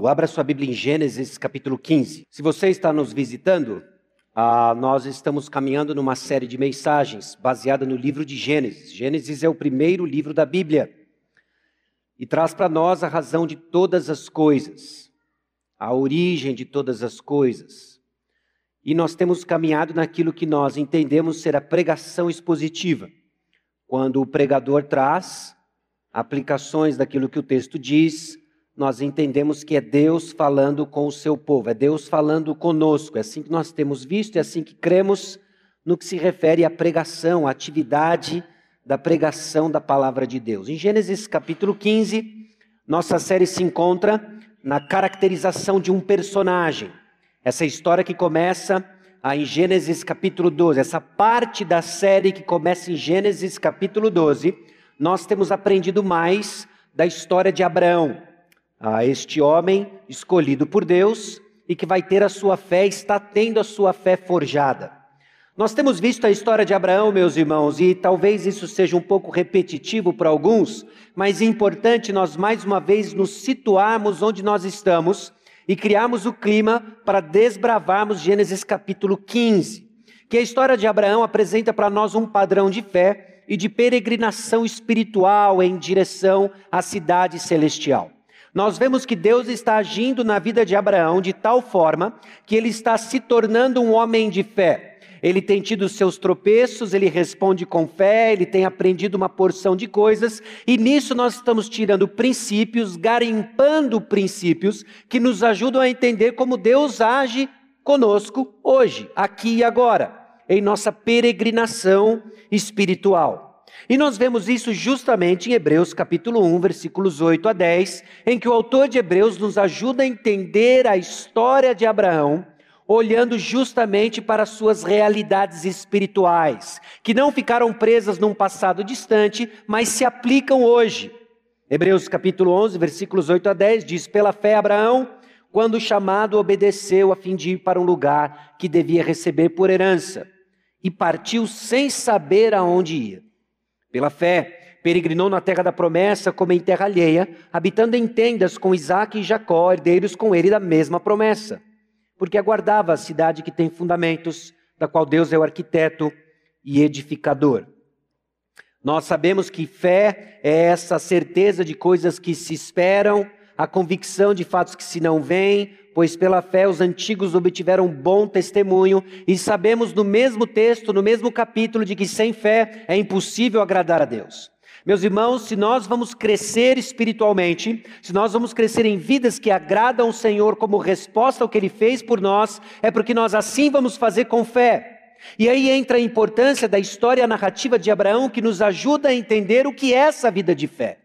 Abra sua Bíblia em Gênesis capítulo 15. Se você está nos visitando, ah, nós estamos caminhando numa série de mensagens baseada no livro de Gênesis. Gênesis é o primeiro livro da Bíblia e traz para nós a razão de todas as coisas, a origem de todas as coisas. E nós temos caminhado naquilo que nós entendemos ser a pregação expositiva, quando o pregador traz aplicações daquilo que o texto diz nós entendemos que é Deus falando com o seu povo, é Deus falando conosco. É assim que nós temos visto, é assim que cremos no que se refere à pregação, à atividade da pregação da palavra de Deus. Em Gênesis capítulo 15, nossa série se encontra na caracterização de um personagem. Essa história que começa em Gênesis capítulo 12, essa parte da série que começa em Gênesis capítulo 12, nós temos aprendido mais da história de Abraão a este homem escolhido por Deus e que vai ter a sua fé, está tendo a sua fé forjada. Nós temos visto a história de Abraão, meus irmãos, e talvez isso seja um pouco repetitivo para alguns, mas é importante nós mais uma vez nos situarmos onde nós estamos e criarmos o clima para desbravarmos Gênesis capítulo 15, que a história de Abraão apresenta para nós um padrão de fé e de peregrinação espiritual em direção à cidade celestial nós vemos que Deus está agindo na vida de Abraão de tal forma que ele está se tornando um homem de fé. Ele tem tido seus tropeços, ele responde com fé, ele tem aprendido uma porção de coisas, e nisso nós estamos tirando princípios, garimpando princípios que nos ajudam a entender como Deus age conosco hoje, aqui e agora, em nossa peregrinação espiritual. E nós vemos isso justamente em Hebreus capítulo 1, versículos 8 a 10, em que o autor de Hebreus nos ajuda a entender a história de Abraão, olhando justamente para suas realidades espirituais, que não ficaram presas num passado distante, mas se aplicam hoje. Hebreus capítulo 11, versículos 8 a 10 diz: Pela fé, Abraão, quando chamado, obedeceu a fim de ir para um lugar que devia receber por herança, e partiu sem saber aonde ia. Pela fé, peregrinou na terra da promessa como em terra alheia, habitando em tendas com Isaac e Jacó, herdeiros com ele da mesma promessa, porque aguardava a cidade que tem fundamentos, da qual Deus é o arquiteto e edificador. Nós sabemos que fé é essa certeza de coisas que se esperam, a convicção de fatos que se não veem, pois pela fé os antigos obtiveram bom testemunho, e sabemos no mesmo texto, no mesmo capítulo, de que sem fé é impossível agradar a Deus. Meus irmãos, se nós vamos crescer espiritualmente, se nós vamos crescer em vidas que agradam ao Senhor como resposta ao que Ele fez por nós, é porque nós assim vamos fazer com fé. E aí entra a importância da história narrativa de Abraão que nos ajuda a entender o que é essa vida de fé.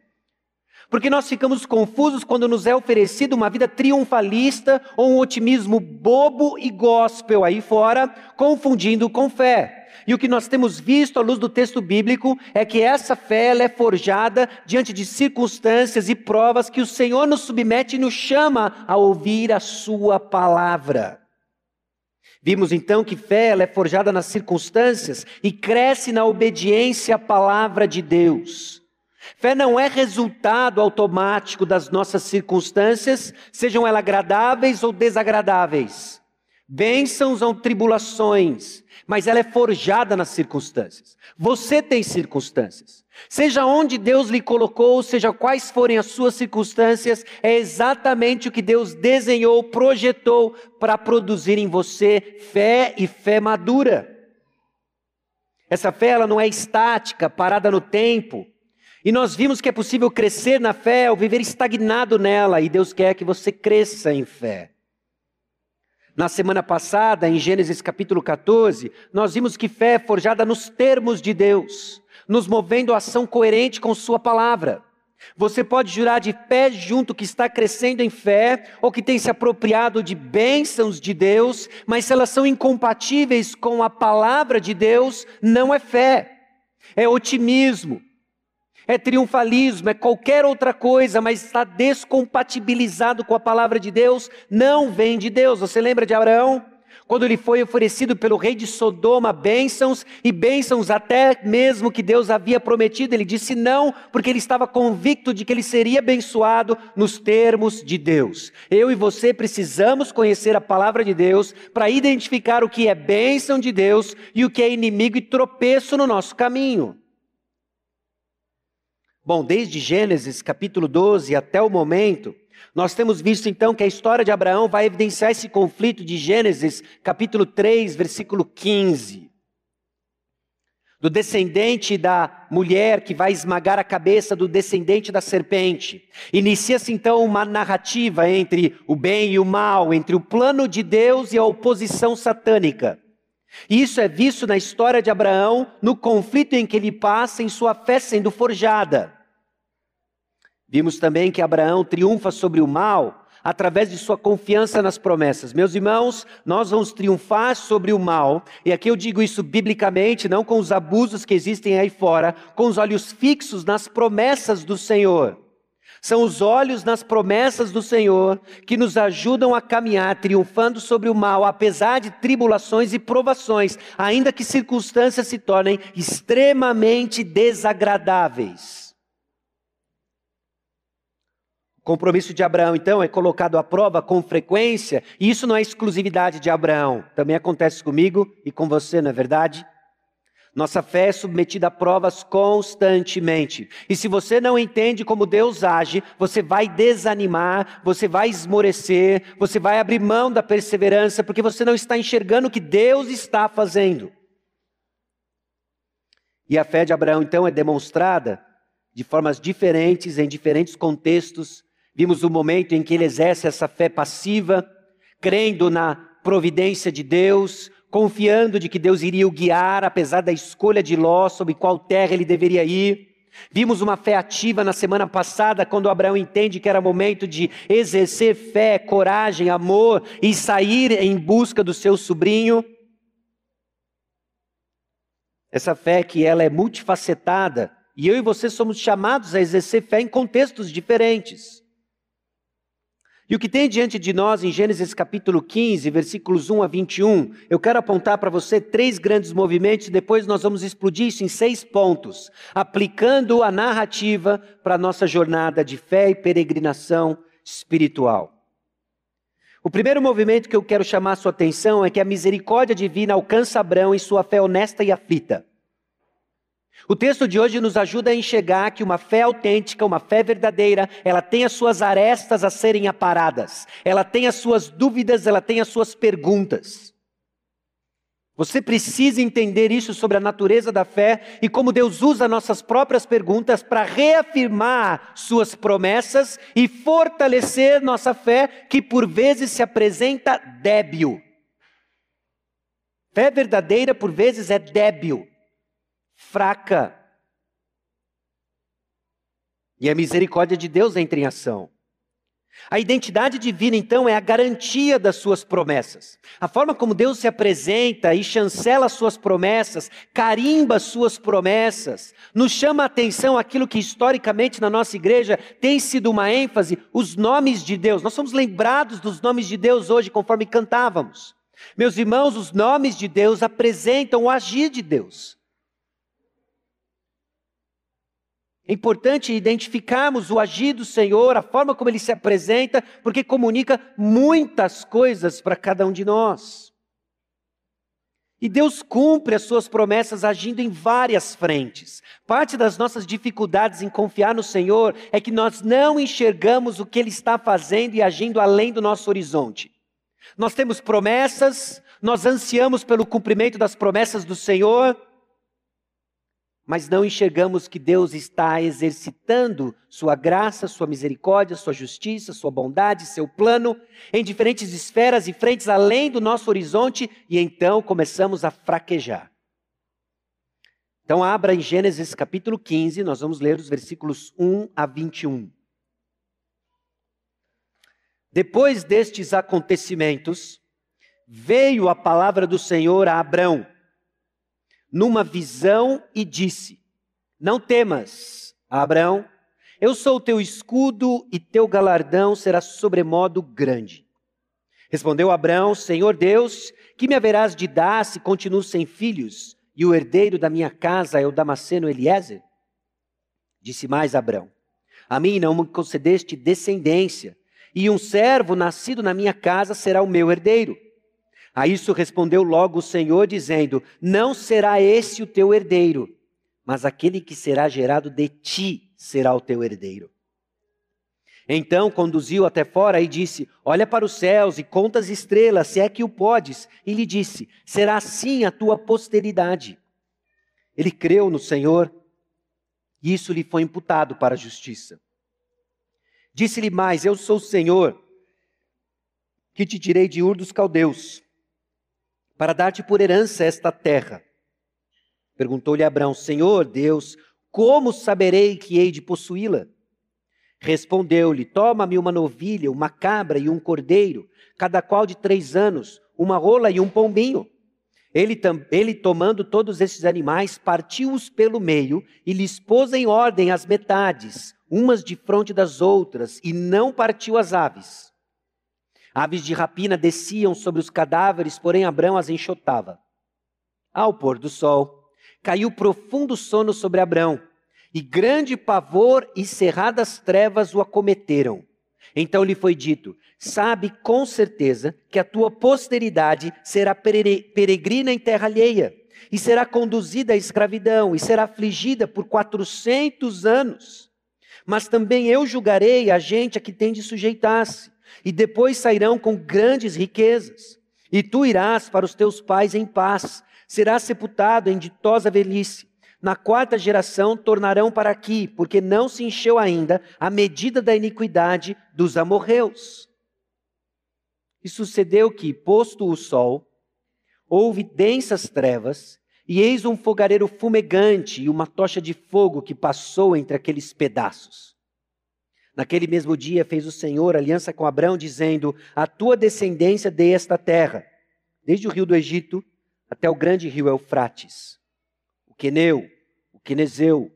Porque nós ficamos confusos quando nos é oferecido uma vida triunfalista ou um otimismo bobo e gospel aí fora, confundindo com fé. E o que nós temos visto à luz do texto bíblico é que essa fé é forjada diante de circunstâncias e provas que o Senhor nos submete e nos chama a ouvir a Sua palavra. Vimos então que fé é forjada nas circunstâncias e cresce na obediência à palavra de Deus. Fé não é resultado automático das nossas circunstâncias, sejam elas agradáveis ou desagradáveis, bênçãos ou tribulações, mas ela é forjada nas circunstâncias. Você tem circunstâncias. Seja onde Deus lhe colocou, seja quais forem as suas circunstâncias, é exatamente o que Deus desenhou, projetou para produzir em você fé e fé madura. Essa fé ela não é estática, parada no tempo. E nós vimos que é possível crescer na fé ou viver estagnado nela, e Deus quer que você cresça em fé. Na semana passada, em Gênesis capítulo 14, nós vimos que fé é forjada nos termos de Deus, nos movendo a ação coerente com Sua palavra. Você pode jurar de pé junto que está crescendo em fé ou que tem se apropriado de bênçãos de Deus, mas se elas são incompatíveis com a palavra de Deus, não é fé, é otimismo, é triunfalismo, é qualquer outra coisa, mas está descompatibilizado com a palavra de Deus, não vem de Deus. Você lembra de Abraão? quando lhe foi oferecido pelo rei de Sodoma bênçãos e bênçãos até mesmo que Deus havia prometido, ele disse não, porque ele estava convicto de que ele seria abençoado nos termos de Deus. Eu e você precisamos conhecer a palavra de Deus para identificar o que é bênção de Deus e o que é inimigo e tropeço no nosso caminho. Bom, desde Gênesis capítulo 12 até o momento, nós temos visto então que a história de Abraão vai evidenciar esse conflito de Gênesis, capítulo 3, versículo 15. Do descendente da mulher que vai esmagar a cabeça do descendente da serpente. Inicia-se então uma narrativa entre o bem e o mal, entre o plano de Deus e a oposição satânica. E isso é visto na história de Abraão, no conflito em que ele passa em sua fé sendo forjada. Vimos também que Abraão triunfa sobre o mal através de sua confiança nas promessas. Meus irmãos, nós vamos triunfar sobre o mal, e aqui eu digo isso biblicamente, não com os abusos que existem aí fora, com os olhos fixos nas promessas do Senhor. São os olhos nas promessas do Senhor que nos ajudam a caminhar triunfando sobre o mal, apesar de tribulações e provações, ainda que circunstâncias se tornem extremamente desagradáveis. O compromisso de Abraão, então, é colocado à prova com frequência, e isso não é exclusividade de Abraão, também acontece comigo e com você, não é verdade? Nossa fé é submetida a provas constantemente. E se você não entende como Deus age, você vai desanimar, você vai esmorecer, você vai abrir mão da perseverança, porque você não está enxergando o que Deus está fazendo. E a fé de Abraão, então, é demonstrada de formas diferentes, em diferentes contextos, Vimos o momento em que ele exerce essa fé passiva, crendo na providência de Deus, confiando de que Deus iria o guiar, apesar da escolha de Ló sobre qual terra ele deveria ir. Vimos uma fé ativa na semana passada, quando Abraão entende que era momento de exercer fé, coragem, amor e sair em busca do seu sobrinho. Essa fé que ela é multifacetada, e eu e você somos chamados a exercer fé em contextos diferentes. E o que tem diante de nós em Gênesis capítulo 15, versículos 1 a 21, eu quero apontar para você três grandes movimentos, depois nós vamos explodir isso em seis pontos, aplicando a narrativa para a nossa jornada de fé e peregrinação espiritual. O primeiro movimento que eu quero chamar a sua atenção é que a misericórdia divina alcança Abraão em sua fé honesta e aflita. O texto de hoje nos ajuda a enxergar que uma fé autêntica, uma fé verdadeira, ela tem as suas arestas a serem aparadas, ela tem as suas dúvidas, ela tem as suas perguntas. Você precisa entender isso sobre a natureza da fé e como Deus usa nossas próprias perguntas para reafirmar suas promessas e fortalecer nossa fé, que por vezes se apresenta débil. Fé verdadeira, por vezes, é débil fraca. E a misericórdia de Deus entra em ação. A identidade divina, então, é a garantia das suas promessas. A forma como Deus se apresenta e chancela suas promessas, carimba suas promessas, nos chama a atenção aquilo que historicamente na nossa igreja tem sido uma ênfase, os nomes de Deus. Nós somos lembrados dos nomes de Deus hoje, conforme cantávamos. Meus irmãos, os nomes de Deus apresentam o agir de Deus. É importante identificarmos o agir do Senhor, a forma como ele se apresenta, porque comunica muitas coisas para cada um de nós. E Deus cumpre as suas promessas agindo em várias frentes. Parte das nossas dificuldades em confiar no Senhor é que nós não enxergamos o que Ele está fazendo e agindo além do nosso horizonte. Nós temos promessas, nós ansiamos pelo cumprimento das promessas do Senhor, mas não enxergamos que Deus está exercitando sua graça, sua misericórdia, sua justiça, sua bondade, seu plano em diferentes esferas e frentes além do nosso horizonte e então começamos a fraquejar. Então abra em Gênesis capítulo 15, nós vamos ler os versículos 1 a 21. Depois destes acontecimentos, veio a palavra do Senhor a Abrão numa visão e disse: Não temas, Abraão, eu sou o teu escudo e teu galardão será sobremodo grande. Respondeu Abraão: Senhor Deus, que me haverás de dar se continuo sem filhos, e o herdeiro da minha casa é o Damasceno Eliezer? Disse mais Abraão: A mim não me concedeste descendência, e um servo nascido na minha casa será o meu herdeiro. A isso respondeu logo o Senhor, dizendo: Não será esse o teu herdeiro, mas aquele que será gerado de ti será o teu herdeiro. Então conduziu até fora e disse: Olha para os céus e conta as estrelas, se é que o podes. E lhe disse: Será assim a tua posteridade. Ele creu no Senhor e isso lhe foi imputado para a justiça. Disse-lhe mais: Eu sou o Senhor que te tirei de Ur dos Caldeus para dar-te por herança esta terra. Perguntou-lhe Abraão: Senhor Deus, como saberei que hei de possuí-la? Respondeu-lhe: Toma-me uma novilha, uma cabra e um cordeiro, cada qual de três anos, uma rola e um pombinho. Ele, ele tomando todos esses animais, partiu-os pelo meio e lhes pôs em ordem as metades, umas de frente das outras, e não partiu as aves. Aves de rapina desciam sobre os cadáveres, porém Abrão as enxotava. Ao pôr do sol, caiu profundo sono sobre Abrão e grande pavor e cerradas trevas o acometeram. Então lhe foi dito: Sabe com certeza que a tua posteridade será peregrina em terra alheia, e será conduzida à escravidão, e será afligida por quatrocentos anos. Mas também eu julgarei a gente a que tem de sujeitar-se, e depois sairão com grandes riquezas. E tu irás para os teus pais em paz, serás sepultado em ditosa velhice na quarta geração tornarão para aqui, porque não se encheu ainda a medida da iniquidade dos amorreus. E sucedeu que, posto o sol, houve densas trevas, e eis um fogareiro fumegante e uma tocha de fogo que passou entre aqueles pedaços. Naquele mesmo dia fez o Senhor aliança com Abraão, dizendo: A tua descendência dê esta terra, desde o rio do Egito até o grande rio Eufrates o Queneu, o Quenezeu,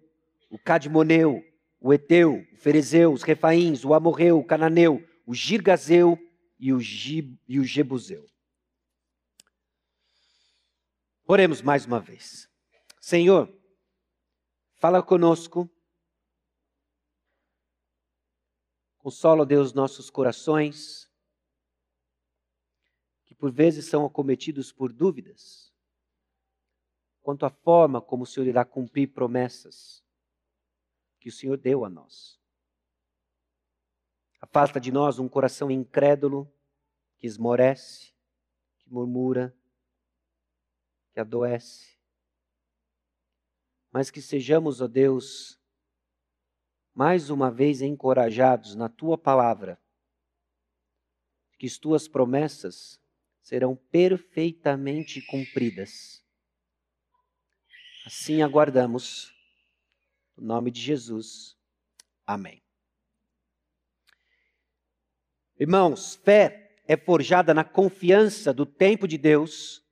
o Cadmoneu, o Eteu, o Ferezeu, os Refaíns, o Amorreu, o Cananeu, o Girgazeu e o, Gib, e o Jebuseu. Oremos mais uma vez. Senhor, fala conosco. Consola, Deus, nossos corações, que por vezes são acometidos por dúvidas quanto à forma como o Senhor irá cumprir promessas que o Senhor deu a nós. Afasta de nós um coração incrédulo que esmorece, que murmura, que adoece. Mas que sejamos, ó Deus, mais uma vez encorajados na tua palavra, que as tuas promessas serão perfeitamente cumpridas Assim aguardamos. No nome de Jesus. Amém. Irmãos, fé é forjada na confiança do tempo de Deus,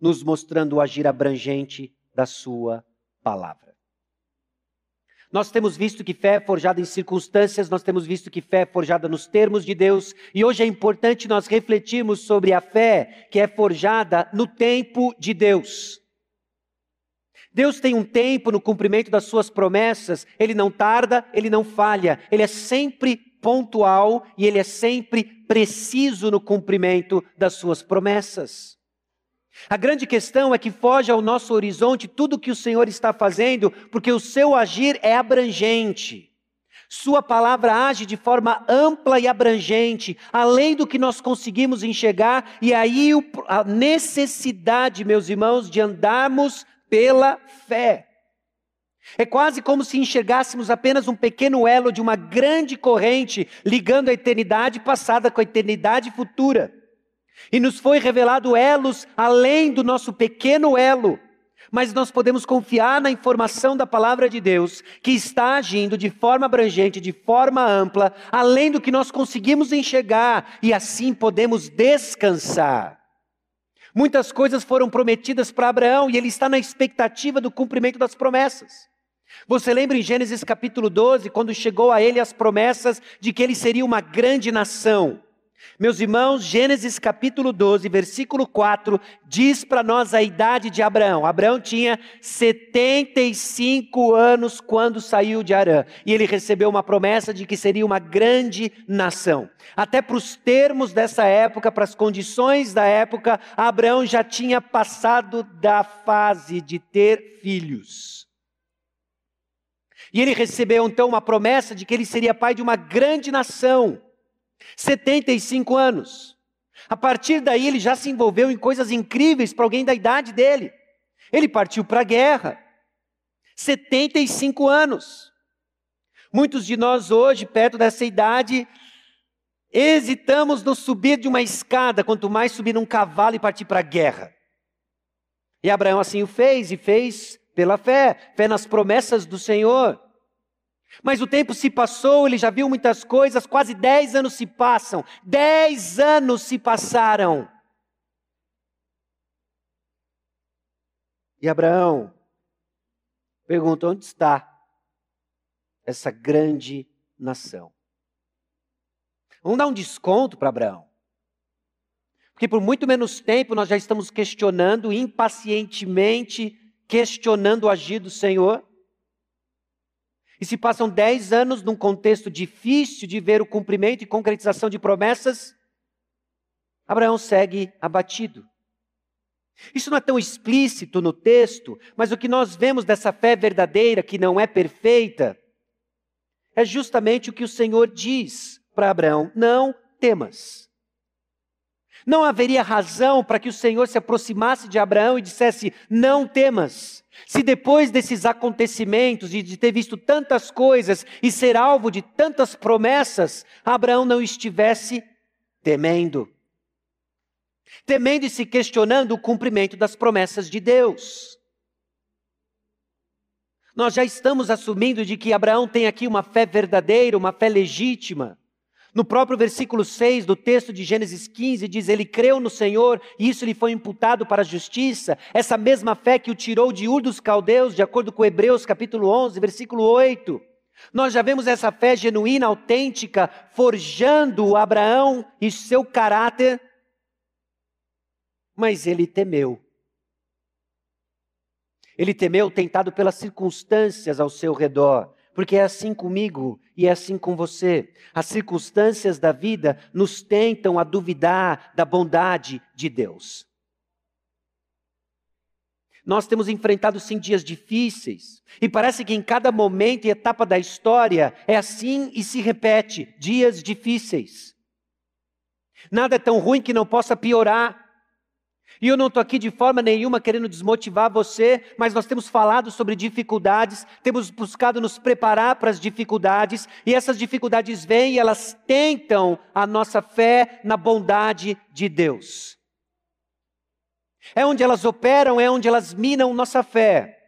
nos mostrando o agir abrangente da Sua palavra. Nós temos visto que fé é forjada em circunstâncias, nós temos visto que fé é forjada nos termos de Deus, e hoje é importante nós refletirmos sobre a fé que é forjada no tempo de Deus. Deus tem um tempo no cumprimento das suas promessas, ele não tarda, ele não falha, ele é sempre pontual e ele é sempre preciso no cumprimento das suas promessas. A grande questão é que foge ao nosso horizonte tudo que o Senhor está fazendo, porque o seu agir é abrangente. Sua palavra age de forma ampla e abrangente, além do que nós conseguimos enxergar, e aí a necessidade, meus irmãos, de andarmos pela fé. É quase como se enxergássemos apenas um pequeno elo de uma grande corrente ligando a eternidade passada com a eternidade futura. E nos foi revelado elos além do nosso pequeno elo. Mas nós podemos confiar na informação da palavra de Deus, que está agindo de forma abrangente, de forma ampla, além do que nós conseguimos enxergar, e assim podemos descansar. Muitas coisas foram prometidas para Abraão e ele está na expectativa do cumprimento das promessas. Você lembra em Gênesis capítulo 12, quando chegou a ele as promessas de que ele seria uma grande nação? Meus irmãos, Gênesis capítulo 12, versículo 4, diz para nós a idade de Abraão. Abraão tinha 75 anos quando saiu de Arã, e ele recebeu uma promessa de que seria uma grande nação. Até para os termos dessa época, para as condições da época, Abraão já tinha passado da fase de ter filhos. E ele recebeu então uma promessa de que ele seria pai de uma grande nação. 75 anos. A partir daí, ele já se envolveu em coisas incríveis para alguém da idade dele. Ele partiu para a guerra. 75 anos. Muitos de nós hoje, perto dessa idade, hesitamos no subir de uma escada, quanto mais subir num cavalo e partir para a guerra. E Abraão assim o fez, e fez pela fé, fé nas promessas do Senhor. Mas o tempo se passou, ele já viu muitas coisas, quase dez anos se passam, dez anos se passaram. E Abraão pergunta: onde está essa grande nação? Vamos dar um desconto para Abraão. Porque por muito menos tempo nós já estamos questionando, impacientemente questionando o agir do Senhor. E se passam dez anos num contexto difícil de ver o cumprimento e concretização de promessas, Abraão segue abatido. Isso não é tão explícito no texto, mas o que nós vemos dessa fé verdadeira, que não é perfeita, é justamente o que o Senhor diz para Abraão: não temas. Não haveria razão para que o Senhor se aproximasse de Abraão e dissesse: não temas. Se depois desses acontecimentos e de ter visto tantas coisas e ser alvo de tantas promessas, Abraão não estivesse temendo. Temendo e se questionando o cumprimento das promessas de Deus. Nós já estamos assumindo de que Abraão tem aqui uma fé verdadeira, uma fé legítima. No próprio versículo 6 do texto de Gênesis 15, diz: Ele creu no Senhor e isso lhe foi imputado para a justiça. Essa mesma fé que o tirou de Ur dos Caldeus, de acordo com Hebreus capítulo 11, versículo 8. Nós já vemos essa fé genuína, autêntica, forjando Abraão e seu caráter, mas ele temeu. Ele temeu, tentado pelas circunstâncias ao seu redor. Porque é assim comigo e é assim com você. As circunstâncias da vida nos tentam a duvidar da bondade de Deus. Nós temos enfrentado sim dias difíceis, e parece que em cada momento e etapa da história é assim e se repete: dias difíceis. Nada é tão ruim que não possa piorar. E eu não estou aqui de forma nenhuma querendo desmotivar você, mas nós temos falado sobre dificuldades, temos buscado nos preparar para as dificuldades, e essas dificuldades vêm e elas tentam a nossa fé na bondade de Deus. É onde elas operam, é onde elas minam nossa fé.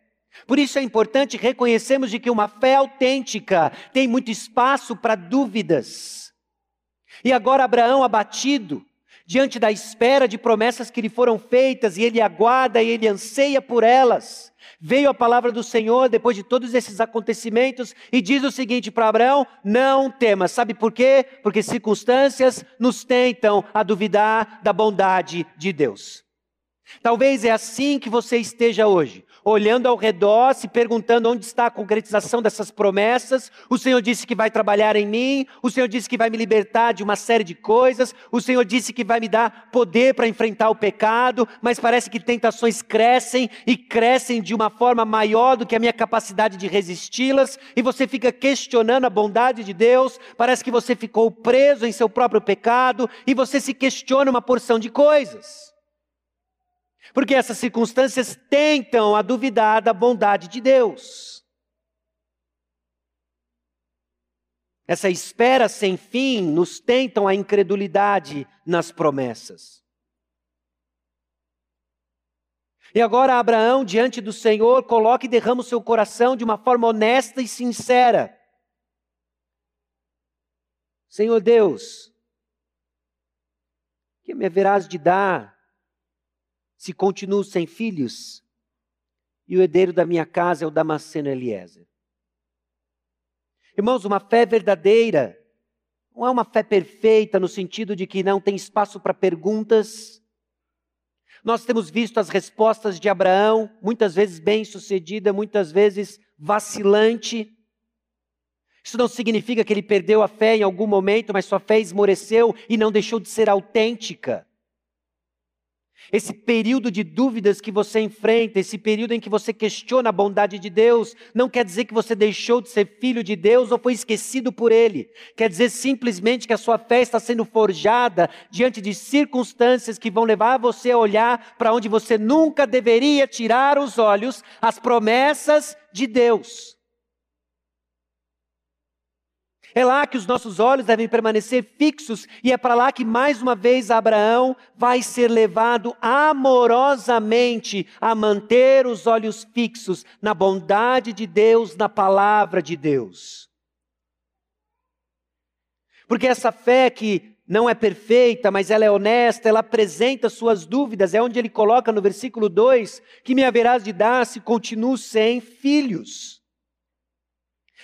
Por isso é importante reconhecermos de que uma fé autêntica tem muito espaço para dúvidas. E agora Abraão abatido, diante da espera de promessas que lhe foram feitas, e ele aguarda e ele anseia por elas. Veio a palavra do Senhor depois de todos esses acontecimentos e diz o seguinte para Abraão: Não temas. Sabe por quê? Porque circunstâncias nos tentam a duvidar da bondade de Deus. Talvez é assim que você esteja hoje olhando ao redor, se perguntando onde está a concretização dessas promessas. O Senhor disse que vai trabalhar em mim, o Senhor disse que vai me libertar de uma série de coisas, o Senhor disse que vai me dar poder para enfrentar o pecado, mas parece que tentações crescem e crescem de uma forma maior do que a minha capacidade de resisti-las, e você fica questionando a bondade de Deus, parece que você ficou preso em seu próprio pecado. E você se questiona uma porção de coisas. Porque essas circunstâncias tentam a duvidar da bondade de Deus. Essa espera sem fim nos tentam a incredulidade nas promessas. E agora Abraão, diante do Senhor, coloca e derrama o seu coração de uma forma honesta e sincera. Senhor Deus, que me haverás de dar se continuo sem filhos, e o herdeiro da minha casa é o Damasceno Eliezer. Irmãos, uma fé verdadeira Não é uma fé perfeita no sentido de que não tem espaço para perguntas. Nós temos visto as respostas de Abraão, muitas vezes bem-sucedida, muitas vezes vacilante. Isso não significa que ele perdeu a fé em algum momento, mas sua fé esmoreceu e não deixou de ser autêntica. Esse período de dúvidas que você enfrenta, esse período em que você questiona a bondade de Deus, não quer dizer que você deixou de ser filho de Deus ou foi esquecido por Ele. Quer dizer simplesmente que a sua fé está sendo forjada diante de circunstâncias que vão levar você a olhar para onde você nunca deveria tirar os olhos as promessas de Deus. É lá que os nossos olhos devem permanecer fixos, e é para lá que mais uma vez Abraão vai ser levado amorosamente a manter os olhos fixos na bondade de Deus, na palavra de Deus. Porque essa fé que não é perfeita, mas ela é honesta, ela apresenta suas dúvidas, é onde ele coloca no versículo 2: que me haverás de dar se continuo sem filhos.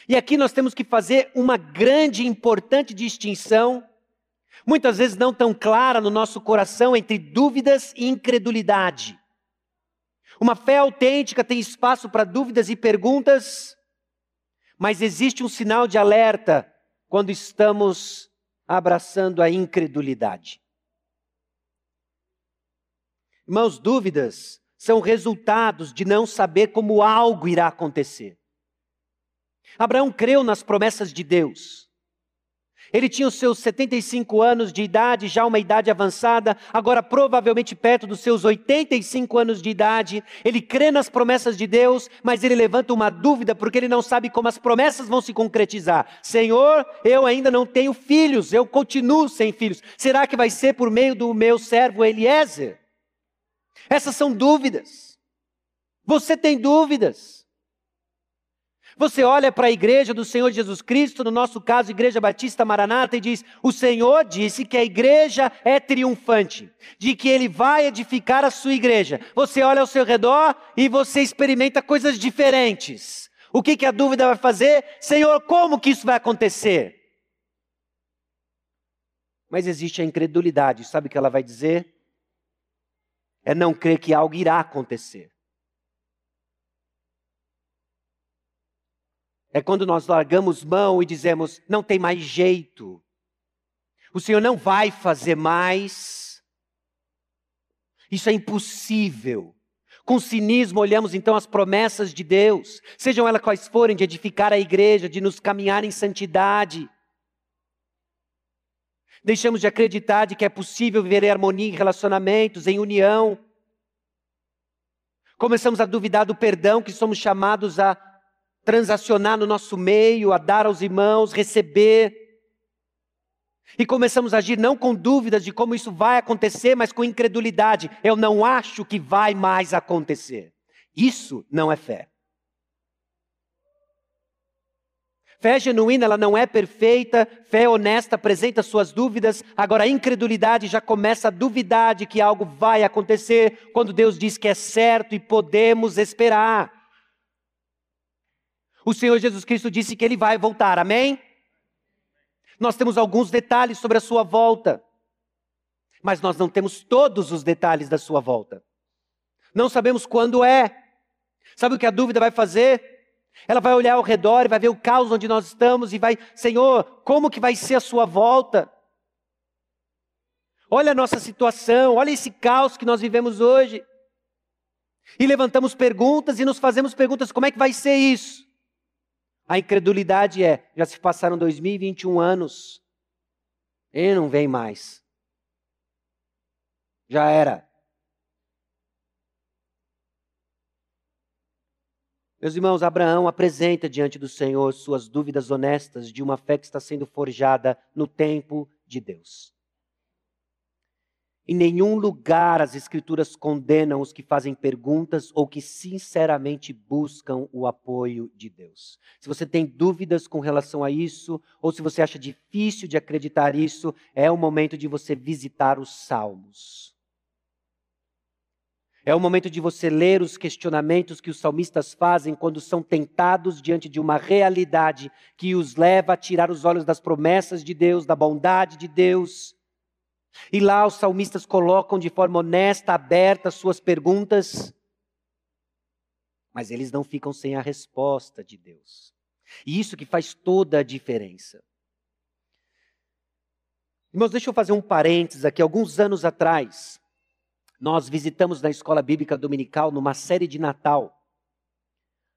E aqui nós temos que fazer uma grande e importante distinção, muitas vezes não tão clara no nosso coração, entre dúvidas e incredulidade. Uma fé autêntica tem espaço para dúvidas e perguntas, mas existe um sinal de alerta quando estamos abraçando a incredulidade. Irmãos, dúvidas são resultados de não saber como algo irá acontecer. Abraão creu nas promessas de Deus. Ele tinha os seus 75 anos de idade, já uma idade avançada, agora provavelmente perto dos seus 85 anos de idade. Ele crê nas promessas de Deus, mas ele levanta uma dúvida porque ele não sabe como as promessas vão se concretizar. Senhor, eu ainda não tenho filhos, eu continuo sem filhos. Será que vai ser por meio do meu servo Eliezer? Essas são dúvidas. Você tem dúvidas. Você olha para a igreja do Senhor Jesus Cristo, no nosso caso, Igreja Batista Maranata, e diz: O Senhor disse que a igreja é triunfante, de que Ele vai edificar a sua igreja. Você olha ao seu redor e você experimenta coisas diferentes. O que, que a dúvida vai fazer? Senhor, como que isso vai acontecer? Mas existe a incredulidade, sabe o que ela vai dizer? É não crer que algo irá acontecer. É quando nós largamos mão e dizemos: não tem mais jeito. O Senhor não vai fazer mais. Isso é impossível. Com cinismo, olhamos então as promessas de Deus, sejam elas quais forem, de edificar a igreja, de nos caminhar em santidade. Deixamos de acreditar de que é possível viver em harmonia em relacionamentos, em união. Começamos a duvidar do perdão que somos chamados a transacionar no nosso meio, a dar aos irmãos, receber. E começamos a agir não com dúvidas de como isso vai acontecer, mas com incredulidade. Eu não acho que vai mais acontecer. Isso não é fé. Fé genuína, ela não é perfeita, fé honesta apresenta suas dúvidas, agora a incredulidade já começa a duvidar de que algo vai acontecer quando Deus diz que é certo e podemos esperar. O Senhor Jesus Cristo disse que ele vai voltar, amém? Nós temos alguns detalhes sobre a sua volta, mas nós não temos todos os detalhes da sua volta. Não sabemos quando é. Sabe o que a dúvida vai fazer? Ela vai olhar ao redor e vai ver o caos onde nós estamos e vai, Senhor, como que vai ser a sua volta? Olha a nossa situação, olha esse caos que nós vivemos hoje. E levantamos perguntas e nos fazemos perguntas: como é que vai ser isso? A incredulidade é: já se passaram 2021 anos, e não vem mais. Já era. Meus irmãos, Abraão apresenta diante do Senhor suas dúvidas honestas de uma fé que está sendo forjada no tempo de Deus. Em nenhum lugar as Escrituras condenam os que fazem perguntas ou que sinceramente buscam o apoio de Deus. Se você tem dúvidas com relação a isso, ou se você acha difícil de acreditar isso, é o momento de você visitar os Salmos. É o momento de você ler os questionamentos que os salmistas fazem quando são tentados diante de uma realidade que os leva a tirar os olhos das promessas de Deus, da bondade de Deus. E lá os salmistas colocam de forma honesta, aberta, suas perguntas, mas eles não ficam sem a resposta de Deus. E isso que faz toda a diferença. Irmãos, deixa eu fazer um parênteses aqui. Alguns anos atrás, nós visitamos na escola bíblica dominical, numa série de Natal,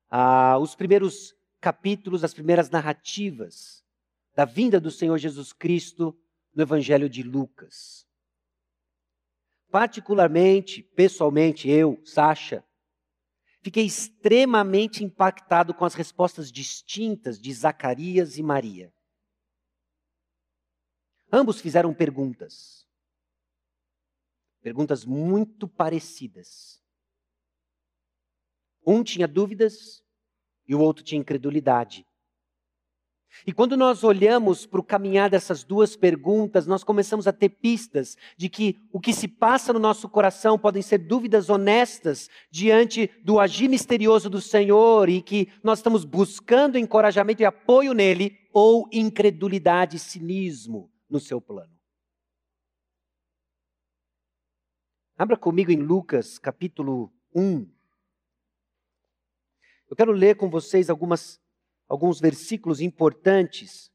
ah, os primeiros capítulos, as primeiras narrativas da vinda do Senhor Jesus Cristo no Evangelho de Lucas. Particularmente, pessoalmente, eu, Sasha, fiquei extremamente impactado com as respostas distintas de Zacarias e Maria. Ambos fizeram perguntas. Perguntas muito parecidas. Um tinha dúvidas e o outro tinha incredulidade. E quando nós olhamos para o caminhar dessas duas perguntas, nós começamos a ter pistas de que o que se passa no nosso coração podem ser dúvidas honestas diante do agir misterioso do Senhor e que nós estamos buscando encorajamento e apoio nele, ou incredulidade e cinismo no seu plano. Abra comigo em Lucas capítulo 1. Eu quero ler com vocês algumas, alguns versículos importantes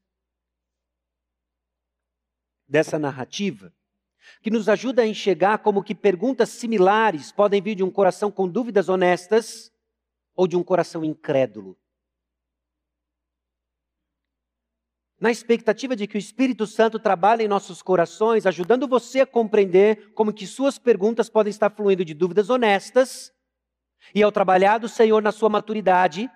dessa narrativa, que nos ajuda a enxergar como que perguntas similares podem vir de um coração com dúvidas honestas ou de um coração incrédulo. na expectativa de que o Espírito Santo trabalhe em nossos corações, ajudando você a compreender como que suas perguntas podem estar fluindo de dúvidas honestas, e ao trabalhar do Senhor na sua maturidade,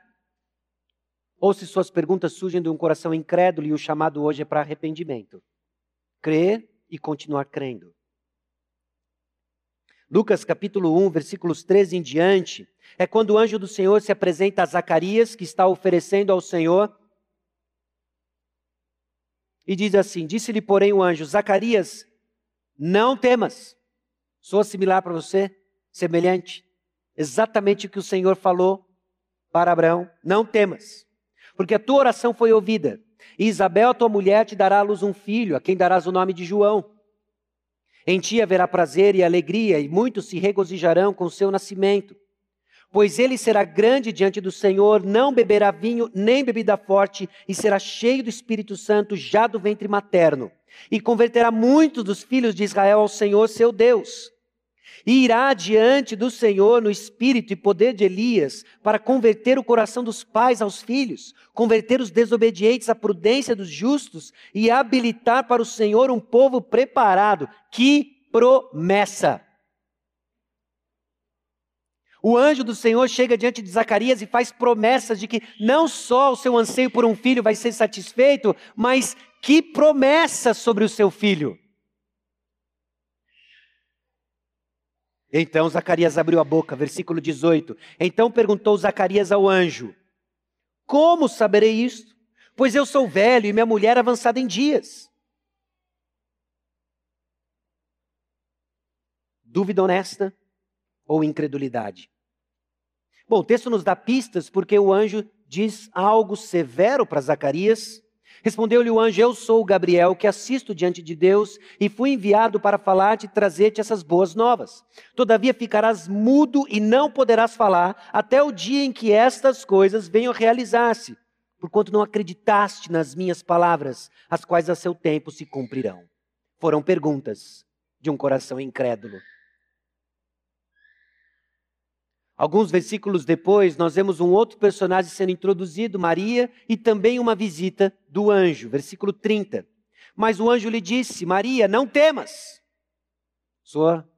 ou se suas perguntas surgem de um coração incrédulo e o chamado hoje é para arrependimento. Crer e continuar crendo. Lucas capítulo 1, versículos 13 em diante, é quando o anjo do Senhor se apresenta a Zacarias, que está oferecendo ao Senhor e diz assim: Disse-lhe, porém, o anjo: Zacarias, não temas. Sou similar para você, semelhante. Exatamente o que o Senhor falou para Abraão: Não temas, porque a tua oração foi ouvida. E Isabel, tua mulher, te dará à luz um filho, a quem darás o nome de João. Em ti haverá prazer e alegria, e muitos se regozijarão com o seu nascimento pois ele será grande diante do Senhor, não beberá vinho nem bebida forte, e será cheio do Espírito Santo já do ventre materno. E converterá muitos dos filhos de Israel ao Senhor seu Deus. E irá diante do Senhor no espírito e poder de Elias, para converter o coração dos pais aos filhos, converter os desobedientes à prudência dos justos e habilitar para o Senhor um povo preparado. Que promessa! O anjo do Senhor chega diante de Zacarias e faz promessas de que não só o seu anseio por um filho vai ser satisfeito, mas que promessa sobre o seu filho. Então Zacarias abriu a boca, versículo 18. Então perguntou Zacarias ao anjo: Como saberei isto? Pois eu sou velho e minha mulher avançada em dias. Dúvida honesta ou incredulidade? Bom, o texto nos dá pistas porque o anjo diz algo severo para Zacarias. Respondeu-lhe o anjo: Eu sou Gabriel, que assisto diante de Deus, e fui enviado para falar-te e trazer-te essas boas novas. Todavia ficarás mudo e não poderás falar, até o dia em que estas coisas venham a realizar-se, porquanto não acreditaste nas minhas palavras, as quais a seu tempo se cumprirão. Foram perguntas de um coração incrédulo. Alguns versículos depois, nós vemos um outro personagem sendo introduzido, Maria, e também uma visita do anjo. Versículo 30. Mas o anjo lhe disse: Maria, não temas. Soa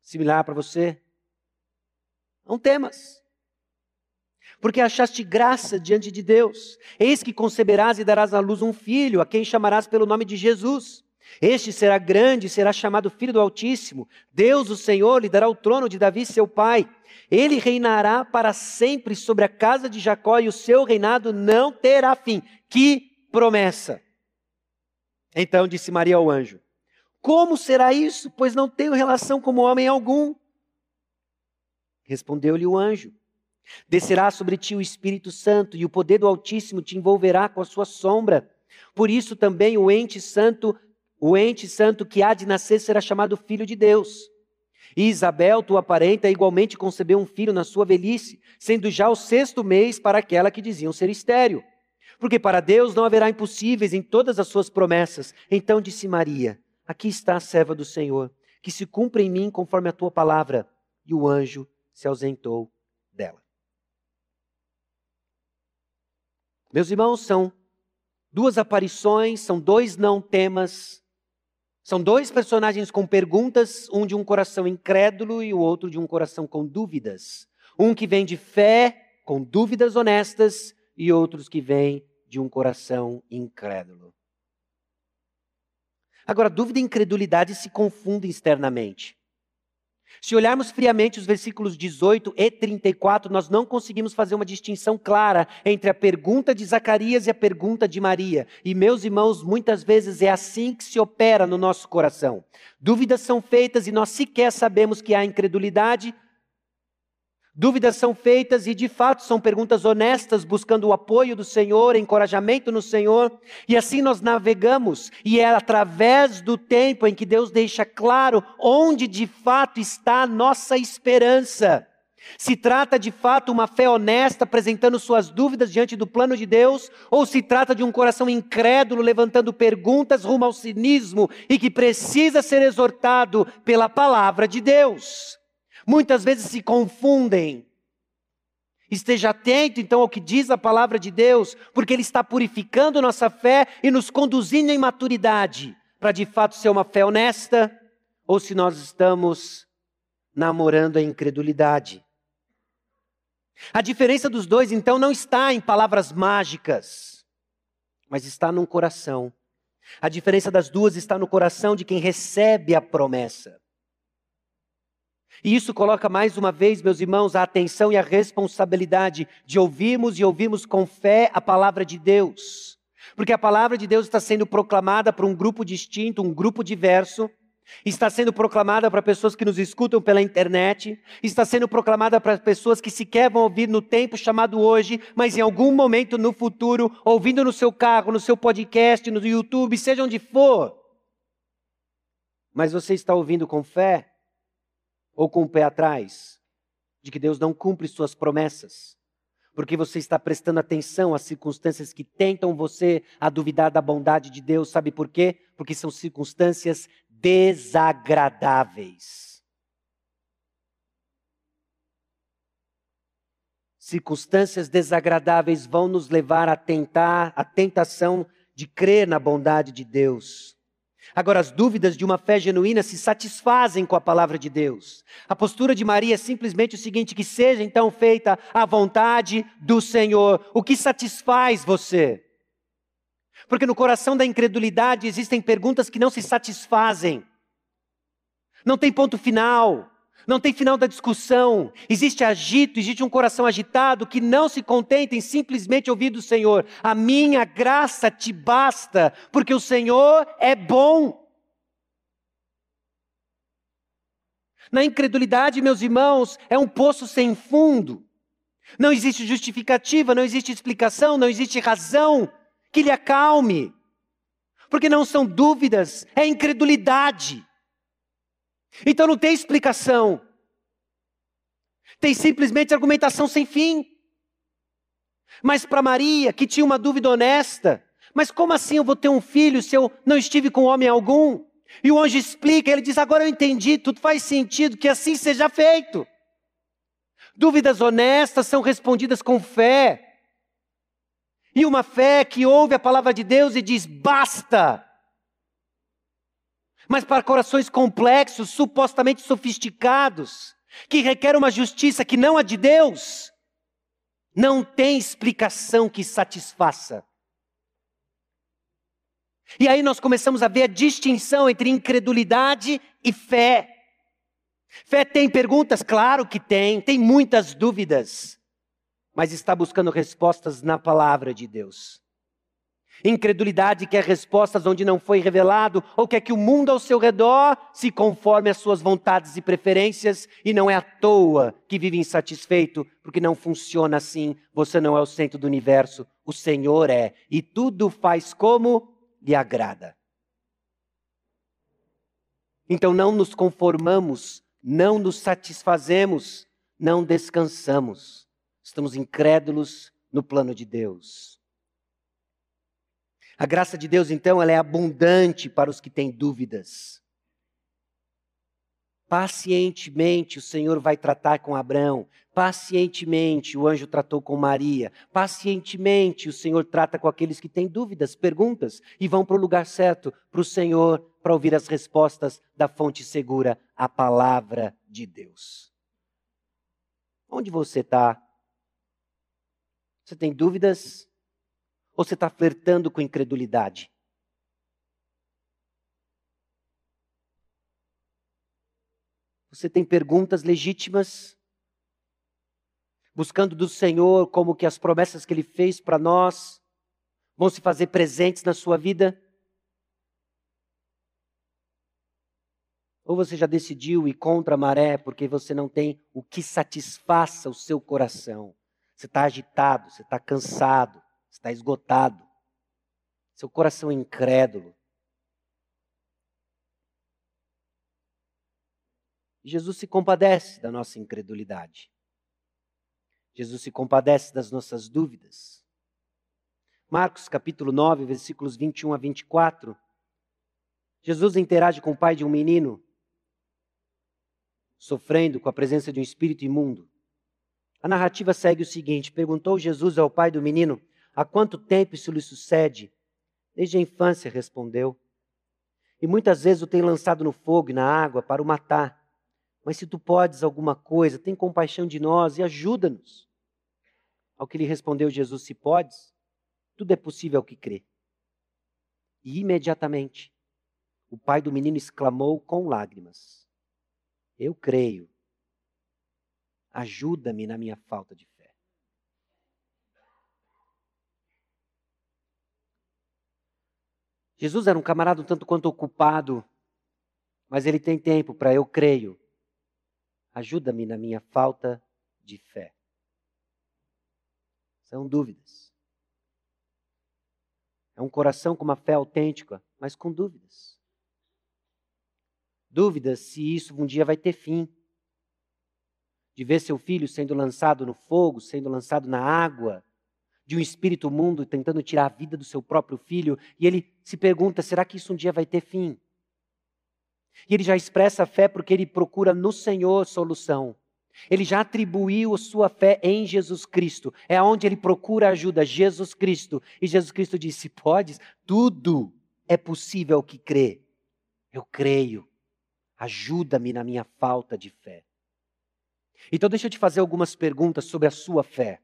similar para você? Não temas. Porque achaste graça diante de Deus. Eis que conceberás e darás à luz um filho, a quem chamarás pelo nome de Jesus. Este será grande, será chamado Filho do Altíssimo. Deus, o Senhor, lhe dará o trono de Davi, seu pai. Ele reinará para sempre sobre a casa de Jacó e o seu reinado não terá fim. Que promessa! Então disse Maria ao anjo: Como será isso? Pois não tenho relação como homem algum. Respondeu-lhe o anjo: Descerá sobre ti o Espírito Santo, e o poder do Altíssimo te envolverá com a sua sombra. Por isso também o ente santo, o ente santo que há de nascer será chamado filho de Deus. E Isabel, tua parenta, igualmente concebeu um filho na sua velhice, sendo já o sexto mês para aquela que diziam ser estéril. Porque para Deus não haverá impossíveis em todas as suas promessas. Então disse Maria: Aqui está a serva do Senhor, que se cumpra em mim conforme a tua palavra. E o anjo se ausentou dela. Meus irmãos, são duas aparições, são dois não temas são dois personagens com perguntas, um de um coração incrédulo e o outro de um coração com dúvidas. Um que vem de fé, com dúvidas honestas, e outros que vêm de um coração incrédulo. Agora, dúvida e incredulidade se confundem externamente. Se olharmos friamente os versículos 18 e 34, nós não conseguimos fazer uma distinção clara entre a pergunta de Zacarias e a pergunta de Maria. E, meus irmãos, muitas vezes é assim que se opera no nosso coração. Dúvidas são feitas e nós sequer sabemos que há incredulidade, Dúvidas são feitas e de fato são perguntas honestas, buscando o apoio do Senhor, encorajamento no Senhor, e assim nós navegamos, e é através do tempo em que Deus deixa claro onde de fato está a nossa esperança. Se trata de fato uma fé honesta, apresentando suas dúvidas diante do plano de Deus, ou se trata de um coração incrédulo, levantando perguntas rumo ao cinismo e que precisa ser exortado pela palavra de Deus muitas vezes se confundem. Esteja atento então ao que diz a palavra de Deus, porque Ele está purificando nossa fé e nos conduzindo em maturidade, para de fato ser uma fé honesta, ou se nós estamos namorando a incredulidade. A diferença dos dois, então, não está em palavras mágicas, mas está num coração. A diferença das duas está no coração de quem recebe a promessa. E isso coloca mais uma vez, meus irmãos, a atenção e a responsabilidade de ouvirmos e ouvirmos com fé a palavra de Deus. Porque a palavra de Deus está sendo proclamada para um grupo distinto, um grupo diverso, está sendo proclamada para pessoas que nos escutam pela internet, está sendo proclamada para pessoas que sequer vão ouvir no tempo chamado hoje, mas em algum momento no futuro, ouvindo no seu carro, no seu podcast, no YouTube, seja onde for. Mas você está ouvindo com fé? Ou com o pé atrás de que Deus não cumpre suas promessas, porque você está prestando atenção às circunstâncias que tentam você a duvidar da bondade de Deus, sabe por quê? Porque são circunstâncias desagradáveis. Circunstâncias desagradáveis vão nos levar a tentar, a tentação de crer na bondade de Deus. Agora, as dúvidas de uma fé genuína se satisfazem com a palavra de Deus. A postura de Maria é simplesmente o seguinte: que seja então feita a vontade do Senhor, o que satisfaz você. Porque no coração da incredulidade existem perguntas que não se satisfazem, não tem ponto final. Não tem final da discussão. Existe agito, existe um coração agitado que não se contenta em simplesmente ouvir do Senhor. A minha graça te basta, porque o Senhor é bom. Na incredulidade, meus irmãos, é um poço sem fundo. Não existe justificativa, não existe explicação, não existe razão que lhe acalme. Porque não são dúvidas, é incredulidade. Então não tem explicação. Tem simplesmente argumentação sem fim. Mas para Maria, que tinha uma dúvida honesta, mas como assim eu vou ter um filho se eu não estive com homem algum? E o anjo explica, ele diz: Agora eu entendi, tudo faz sentido, que assim seja feito. Dúvidas honestas são respondidas com fé. E uma fé que ouve a palavra de Deus e diz: Basta. Mas para corações complexos, supostamente sofisticados, que requer uma justiça que não a de Deus, não tem explicação que satisfaça. E aí nós começamos a ver a distinção entre incredulidade e fé. Fé tem perguntas? Claro que tem, tem muitas dúvidas, mas está buscando respostas na palavra de Deus. Incredulidade quer respostas onde não foi revelado, ou quer que o mundo ao seu redor se conforme às suas vontades e preferências, e não é à toa que vive insatisfeito, porque não funciona assim. Você não é o centro do universo, o Senhor é, e tudo faz como lhe agrada. Então não nos conformamos, não nos satisfazemos, não descansamos. Estamos incrédulos no plano de Deus. A graça de Deus, então, ela é abundante para os que têm dúvidas. Pacientemente o Senhor vai tratar com Abraão, pacientemente o anjo tratou com Maria, pacientemente o Senhor trata com aqueles que têm dúvidas, perguntas e vão para o lugar certo, para o Senhor, para ouvir as respostas da fonte segura, a palavra de Deus. Onde você está? Você tem dúvidas? Ou você está flertando com incredulidade? Você tem perguntas legítimas? Buscando do Senhor como que as promessas que Ele fez para nós vão se fazer presentes na sua vida? Ou você já decidiu ir contra a maré porque você não tem o que satisfaça o seu coração? Você está agitado, você está cansado, está esgotado. Seu coração é incrédulo. Jesus se compadece da nossa incredulidade. Jesus se compadece das nossas dúvidas. Marcos capítulo 9, versículos 21 a 24. Jesus interage com o pai de um menino sofrendo com a presença de um espírito imundo. A narrativa segue o seguinte: perguntou Jesus ao pai do menino: Há quanto tempo isso lhe sucede? Desde a infância, respondeu. E muitas vezes o tem lançado no fogo e na água para o matar. Mas se tu podes alguma coisa, tem compaixão de nós e ajuda-nos. Ao que lhe respondeu Jesus: Se podes, tudo é possível ao que crê. E imediatamente o pai do menino exclamou com lágrimas: Eu creio. Ajuda-me na minha falta de Jesus era um camarada um tanto quanto ocupado, mas ele tem tempo para eu creio. Ajuda-me na minha falta de fé. São dúvidas. É um coração com uma fé autêntica, mas com dúvidas. Dúvidas se isso um dia vai ter fim. De ver seu filho sendo lançado no fogo, sendo lançado na água, de um espírito mundo tentando tirar a vida do seu próprio filho, e ele se pergunta: será que isso um dia vai ter fim? E ele já expressa a fé porque ele procura no Senhor solução. Ele já atribuiu sua fé em Jesus Cristo. É onde ele procura ajuda, Jesus Cristo. E Jesus Cristo disse: Podes, tudo é possível que crê. Eu creio. Ajuda-me na minha falta de fé. Então, deixa eu te fazer algumas perguntas sobre a sua fé.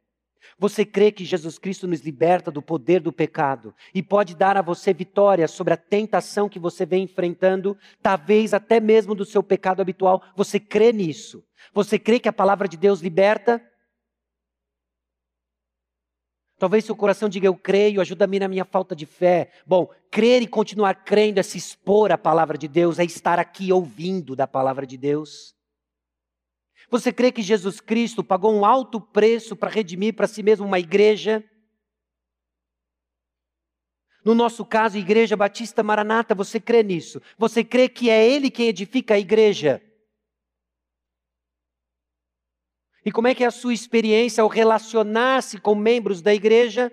Você crê que Jesus Cristo nos liberta do poder do pecado e pode dar a você vitória sobre a tentação que você vem enfrentando, talvez até mesmo do seu pecado habitual? Você crê nisso? Você crê que a palavra de Deus liberta? Talvez seu coração diga: Eu creio, ajuda-me na minha falta de fé. Bom, crer e continuar crendo é se expor à palavra de Deus, é estar aqui ouvindo da palavra de Deus. Você crê que Jesus Cristo pagou um alto preço para redimir para si mesmo uma igreja? No nosso caso, Igreja Batista Maranata, você crê nisso? Você crê que é Ele quem edifica a igreja? E como é que é a sua experiência ao relacionar-se com membros da igreja?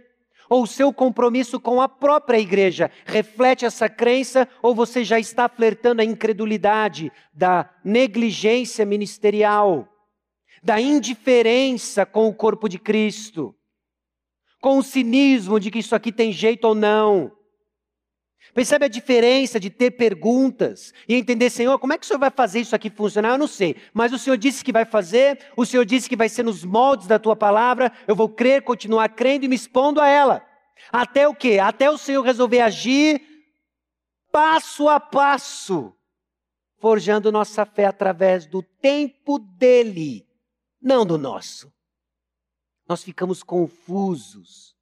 Ou o seu compromisso com a própria igreja reflete essa crença? Ou você já está flertando a incredulidade da negligência ministerial, da indiferença com o corpo de Cristo, com o cinismo de que isso aqui tem jeito ou não? Percebe a diferença de ter perguntas e entender, Senhor, como é que o Senhor vai fazer isso aqui funcionar? Eu não sei, mas o Senhor disse que vai fazer, o Senhor disse que vai ser nos moldes da tua palavra, eu vou crer, continuar crendo e me expondo a ela. Até o quê? Até o Senhor resolver agir passo a passo, forjando nossa fé através do tempo dele, não do nosso. Nós ficamos confusos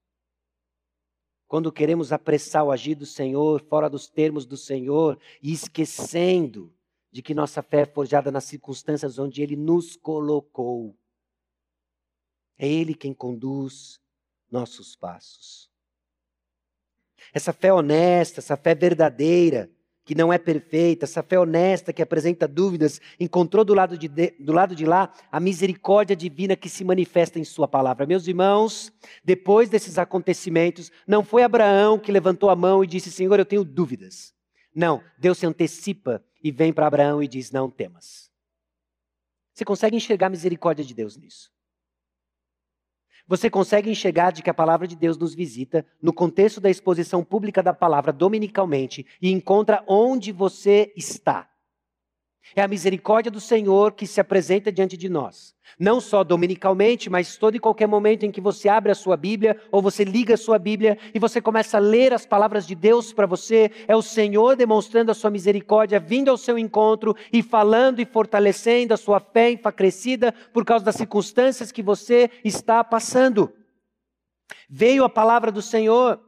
quando queremos apressar o agir do Senhor, fora dos termos do Senhor, e esquecendo de que nossa fé é forjada nas circunstâncias onde Ele nos colocou. É Ele quem conduz nossos passos. Essa fé honesta, essa fé verdadeira, que não é perfeita, essa fé honesta que apresenta dúvidas, encontrou do lado de, de, do lado de lá a misericórdia divina que se manifesta em Sua palavra. Meus irmãos, depois desses acontecimentos, não foi Abraão que levantou a mão e disse: Senhor, eu tenho dúvidas. Não, Deus se antecipa e vem para Abraão e diz: Não temas. Você consegue enxergar a misericórdia de Deus nisso? Você consegue enxergar de que a palavra de Deus nos visita no contexto da exposição pública da palavra dominicalmente e encontra onde você está. É a misericórdia do Senhor que se apresenta diante de nós. Não só dominicalmente, mas todo e qualquer momento em que você abre a sua Bíblia ou você liga a sua Bíblia e você começa a ler as palavras de Deus para você, é o Senhor demonstrando a sua misericórdia, vindo ao seu encontro e falando e fortalecendo a sua fé enfacrecida por causa das circunstâncias que você está passando. Veio a palavra do Senhor.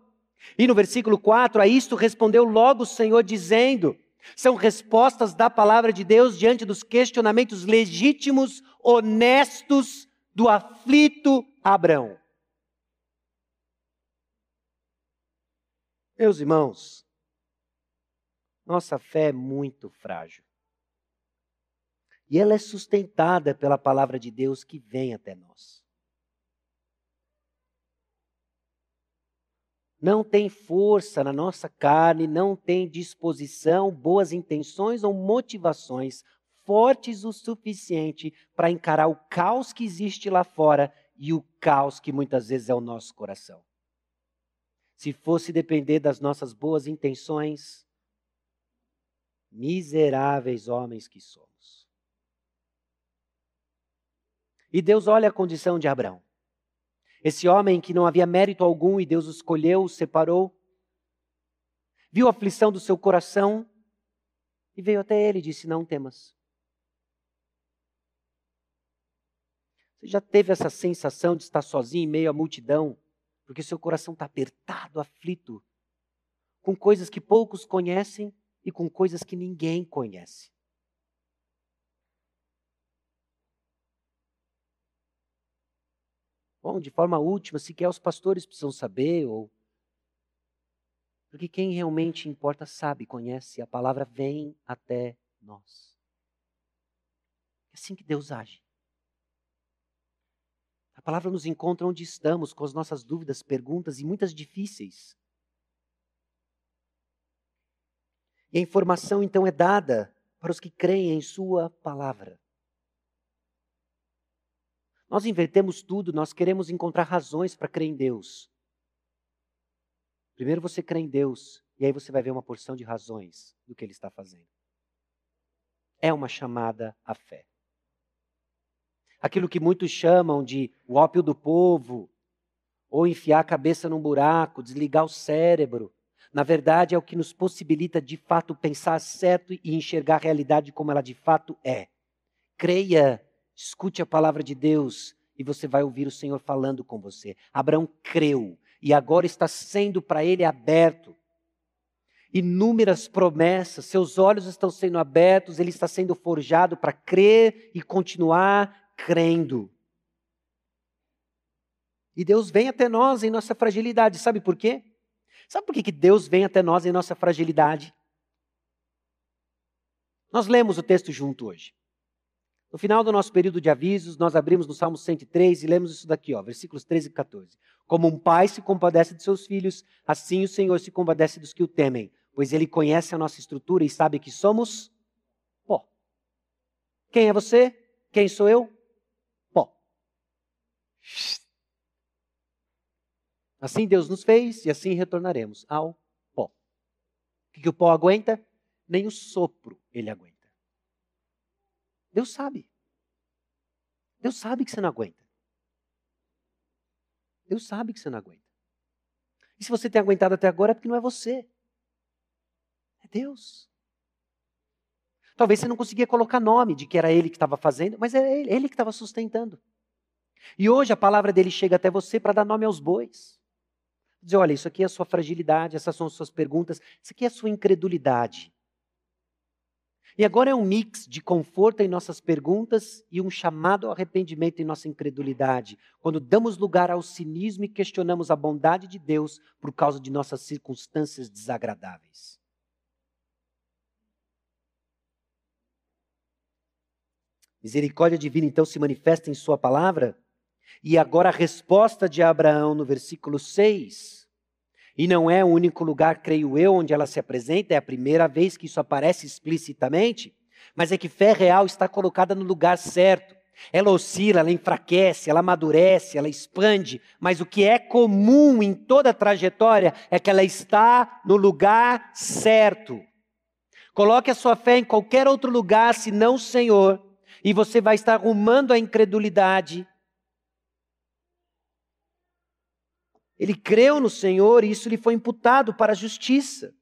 E no versículo 4, a isto respondeu logo o Senhor dizendo: são respostas da palavra de Deus diante dos questionamentos legítimos, honestos do aflito Abraão. Meus irmãos, nossa fé é muito frágil. E ela é sustentada pela palavra de Deus que vem até nós. Não tem força na nossa carne, não tem disposição, boas intenções ou motivações fortes o suficiente para encarar o caos que existe lá fora e o caos que muitas vezes é o nosso coração. Se fosse depender das nossas boas intenções, miseráveis homens que somos. E Deus olha a condição de Abraão. Esse homem que não havia mérito algum e Deus o escolheu, o separou, viu a aflição do seu coração e veio até ele e disse: Não temas. Você já teve essa sensação de estar sozinho em meio à multidão, porque seu coração está apertado, aflito, com coisas que poucos conhecem e com coisas que ninguém conhece? Bom, de forma última, sequer os pastores precisam saber, ou. Porque quem realmente importa sabe, conhece, a palavra vem até nós. É assim que Deus age. A palavra nos encontra onde estamos, com as nossas dúvidas, perguntas e muitas difíceis. E a informação então é dada para os que creem em Sua palavra. Nós invertemos tudo, nós queremos encontrar razões para crer em Deus. Primeiro você crê em Deus, e aí você vai ver uma porção de razões do que Ele está fazendo. É uma chamada à fé. Aquilo que muitos chamam de o ópio do povo, ou enfiar a cabeça num buraco, desligar o cérebro. Na verdade, é o que nos possibilita de fato pensar certo e enxergar a realidade como ela de fato é. Creia Escute a palavra de Deus e você vai ouvir o Senhor falando com você. Abraão creu e agora está sendo para ele aberto. Inúmeras promessas, seus olhos estão sendo abertos, ele está sendo forjado para crer e continuar crendo. E Deus vem até nós em nossa fragilidade. Sabe por quê? Sabe por que Deus vem até nós em nossa fragilidade? Nós lemos o texto junto hoje. No final do nosso período de avisos, nós abrimos no Salmo 103 e lemos isso daqui, ó, versículos 13 e 14. Como um pai se compadece de seus filhos, assim o Senhor se compadece dos que o temem, pois ele conhece a nossa estrutura e sabe que somos pó. Quem é você? Quem sou eu? Pó. Assim Deus nos fez e assim retornaremos ao pó. O que, que o pó aguenta? Nem o sopro ele aguenta. Deus sabe. Deus sabe que você não aguenta. Deus sabe que você não aguenta. E se você tem aguentado até agora é porque não é você. É Deus. Talvez você não conseguia colocar nome de que era ele que estava fazendo, mas é ele, ele que estava sustentando. E hoje a palavra dele chega até você para dar nome aos bois. Dizer, olha, isso aqui é a sua fragilidade, essas são as suas perguntas, isso aqui é a sua incredulidade. E agora é um mix de conforto em nossas perguntas e um chamado ao arrependimento em nossa incredulidade, quando damos lugar ao cinismo e questionamos a bondade de Deus por causa de nossas circunstâncias desagradáveis. Misericórdia divina então se manifesta em Sua palavra, e agora a resposta de Abraão no versículo 6 e não é o único lugar, creio eu, onde ela se apresenta, é a primeira vez que isso aparece explicitamente, mas é que fé real está colocada no lugar certo. Ela oscila, ela enfraquece, ela amadurece, ela expande, mas o que é comum em toda a trajetória é que ela está no lugar certo. Coloque a sua fé em qualquer outro lugar senão o Senhor, e você vai estar arrumando a incredulidade, Ele creu no Senhor e isso lhe foi imputado para a justiça.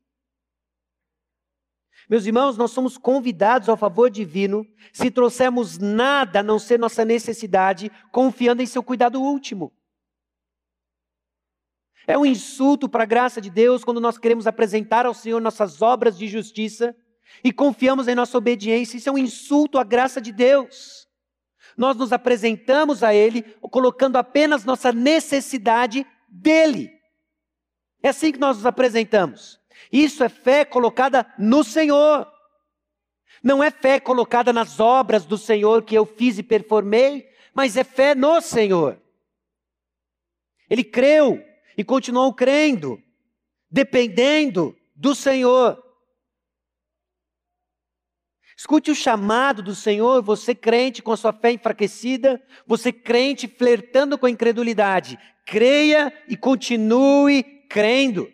Meus irmãos, nós somos convidados ao favor divino se trouxermos nada a não ser nossa necessidade, confiando em seu cuidado último. É um insulto para a graça de Deus quando nós queremos apresentar ao Senhor nossas obras de justiça e confiamos em nossa obediência. Isso é um insulto à graça de Deus. Nós nos apresentamos a Ele colocando apenas nossa necessidade dele. É assim que nós nos apresentamos. Isso é fé colocada no Senhor. Não é fé colocada nas obras do Senhor que eu fiz e performei, mas é fé no Senhor. Ele creu e continuou crendo, dependendo do Senhor. Escute o chamado do Senhor, você crente com a sua fé enfraquecida, você crente flertando com a incredulidade. Creia e continue crendo.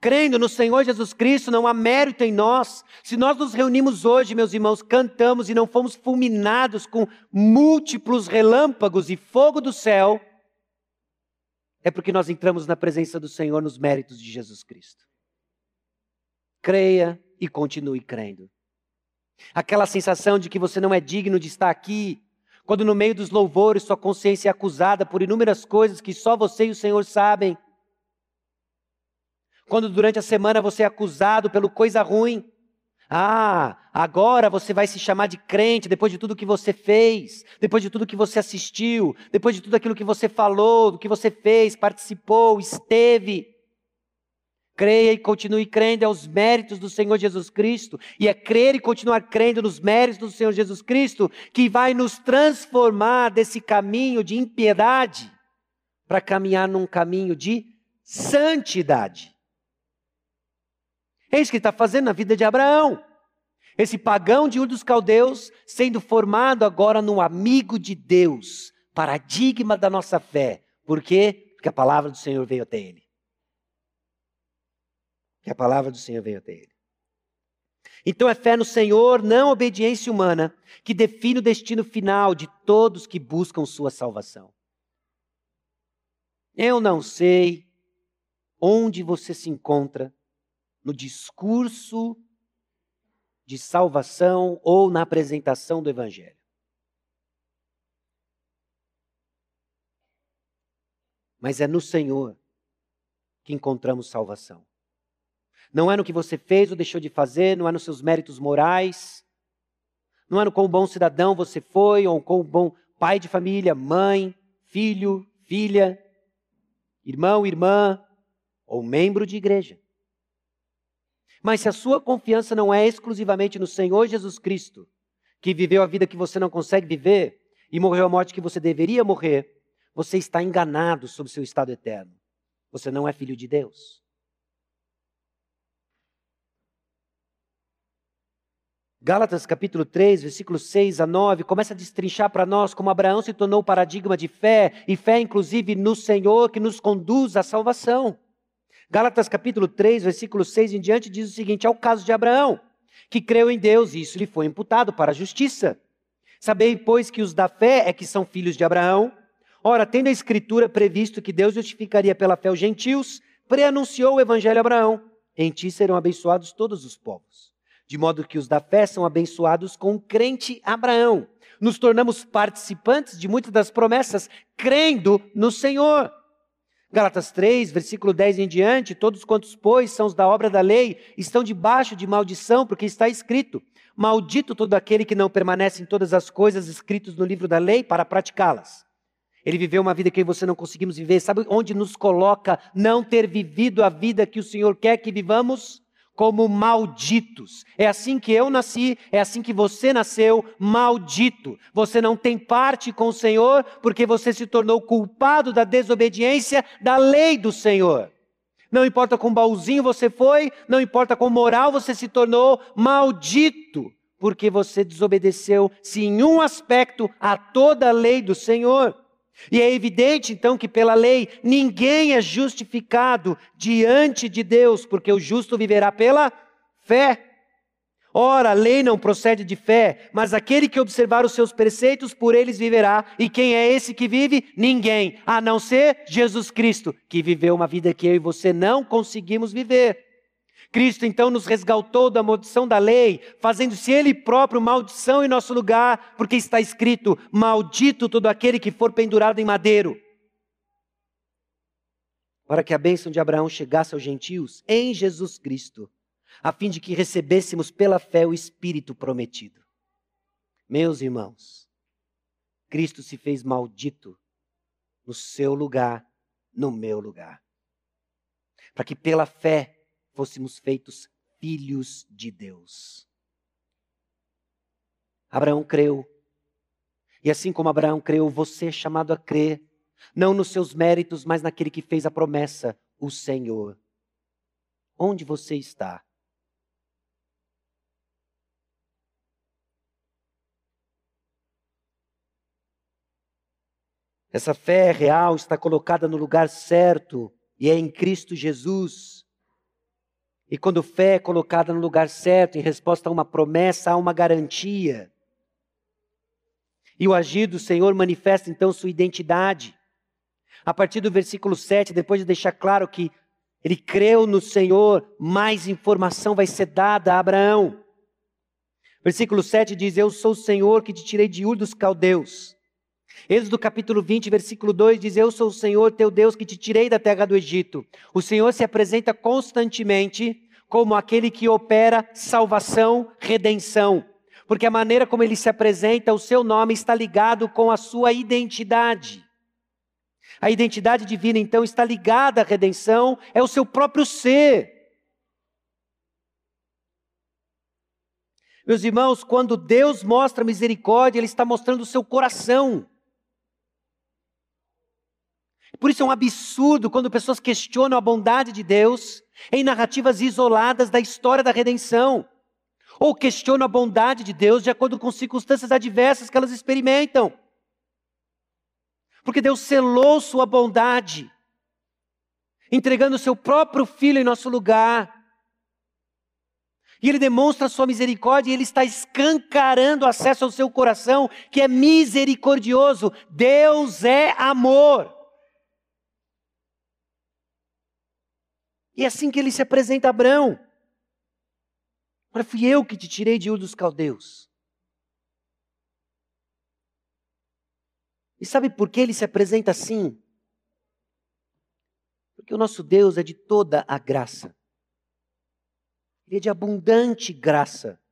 Crendo no Senhor Jesus Cristo, não há mérito em nós. Se nós nos reunimos hoje, meus irmãos, cantamos e não fomos fulminados com múltiplos relâmpagos e fogo do céu, é porque nós entramos na presença do Senhor nos méritos de Jesus Cristo. Creia e continue crendo. Aquela sensação de que você não é digno de estar aqui, quando no meio dos louvores sua consciência é acusada por inúmeras coisas que só você e o Senhor sabem. Quando durante a semana você é acusado pelo coisa ruim. Ah, agora você vai se chamar de crente depois de tudo que você fez, depois de tudo que você assistiu, depois de tudo aquilo que você falou, do que você fez, participou, esteve. Creia e continue crendo aos méritos do Senhor Jesus Cristo. E é crer e continuar crendo nos méritos do Senhor Jesus Cristo que vai nos transformar desse caminho de impiedade para caminhar num caminho de santidade. É isso que ele está fazendo na vida de Abraão. Esse pagão de Ur dos Caldeus sendo formado agora num amigo de Deus, paradigma da nossa fé. Por quê? Porque a palavra do Senhor veio até ele que a palavra do Senhor veio até ele. Então é fé no Senhor, não obediência humana, que define o destino final de todos que buscam sua salvação. Eu não sei onde você se encontra no discurso de salvação ou na apresentação do Evangelho. Mas é no Senhor que encontramos salvação. Não é no que você fez ou deixou de fazer, não é nos seus méritos morais, não é no quão bom cidadão você foi, ou quão bom pai de família, mãe, filho, filha, irmão, irmã, ou membro de igreja. Mas se a sua confiança não é exclusivamente no Senhor Jesus Cristo, que viveu a vida que você não consegue viver e morreu a morte que você deveria morrer, você está enganado sobre seu estado eterno. Você não é filho de Deus. Gálatas capítulo 3, versículos 6 a 9, começa a destrinchar para nós como Abraão se tornou paradigma de fé, e fé inclusive no Senhor que nos conduz à salvação. Gálatas capítulo 3, versículo 6 em diante diz o seguinte: é o caso de Abraão, que creu em Deus e isso lhe foi imputado para a justiça. Sabei, pois, que os da fé é que são filhos de Abraão. Ora, tendo a Escritura previsto que Deus justificaria pela fé os gentios, preanunciou o evangelho a Abraão: em ti serão abençoados todos os povos de modo que os da fé são abençoados com o crente Abraão. Nos tornamos participantes de muitas das promessas, crendo no Senhor. Galatas 3, versículo 10 em diante: Todos quantos, pois, são os da obra da lei, estão debaixo de maldição, porque está escrito: Maldito todo aquele que não permanece em todas as coisas escritas no livro da lei para praticá-las. Ele viveu uma vida que você não conseguimos viver. Sabe onde nos coloca não ter vivido a vida que o Senhor quer que vivamos? Como malditos. É assim que eu nasci, é assim que você nasceu, maldito. Você não tem parte com o Senhor porque você se tornou culpado da desobediência da lei do Senhor. Não importa com baúzinho você foi, não importa com moral você se tornou maldito, porque você desobedeceu, se em um aspecto, a toda a lei do Senhor. E é evidente então que pela lei ninguém é justificado diante de Deus, porque o justo viverá pela fé. Ora, a lei não procede de fé, mas aquele que observar os seus preceitos, por eles viverá. E quem é esse que vive? Ninguém, a não ser Jesus Cristo, que viveu uma vida que eu e você não conseguimos viver. Cristo então nos resgatou da maldição da lei, fazendo-se Ele próprio maldição em nosso lugar, porque está escrito: Maldito todo aquele que for pendurado em madeiro. Para que a bênção de Abraão chegasse aos gentios em Jesus Cristo, a fim de que recebêssemos pela fé o Espírito prometido. Meus irmãos, Cristo se fez maldito no seu lugar, no meu lugar, para que pela fé fôssemos feitos filhos de Deus. Abraão creu. E assim como Abraão creu, você é chamado a crer, não nos seus méritos, mas naquele que fez a promessa, o Senhor. Onde você está? Essa fé real está colocada no lugar certo e é em Cristo Jesus. E quando fé é colocada no lugar certo, em resposta a uma promessa, há uma garantia. E o agir do Senhor manifesta então sua identidade. A partir do versículo 7, depois de deixar claro que ele creu no Senhor, mais informação vai ser dada a Abraão. Versículo 7 diz: Eu sou o Senhor que te tirei de Ur dos caldeus. Êxodo capítulo 20, versículo 2 diz: Eu sou o Senhor teu Deus que te tirei da terra do Egito. O Senhor se apresenta constantemente como aquele que opera salvação, redenção. Porque a maneira como ele se apresenta, o seu nome está ligado com a sua identidade. A identidade divina, então, está ligada à redenção, é o seu próprio ser. Meus irmãos, quando Deus mostra misericórdia, Ele está mostrando o seu coração. Por isso é um absurdo quando pessoas questionam a bondade de Deus em narrativas isoladas da história da redenção, ou questionam a bondade de Deus de acordo com circunstâncias adversas que elas experimentam. Porque Deus selou sua bondade, entregando o seu próprio filho em nosso lugar. E ele demonstra a sua misericórdia e ele está escancarando acesso ao seu coração, que é misericordioso. Deus é amor. E é assim que ele se apresenta a Abraão. Olha, fui eu que te tirei de Ur dos Caldeus. E sabe por que ele se apresenta assim? Porque o nosso Deus é de toda a graça. Ele é de abundante graça.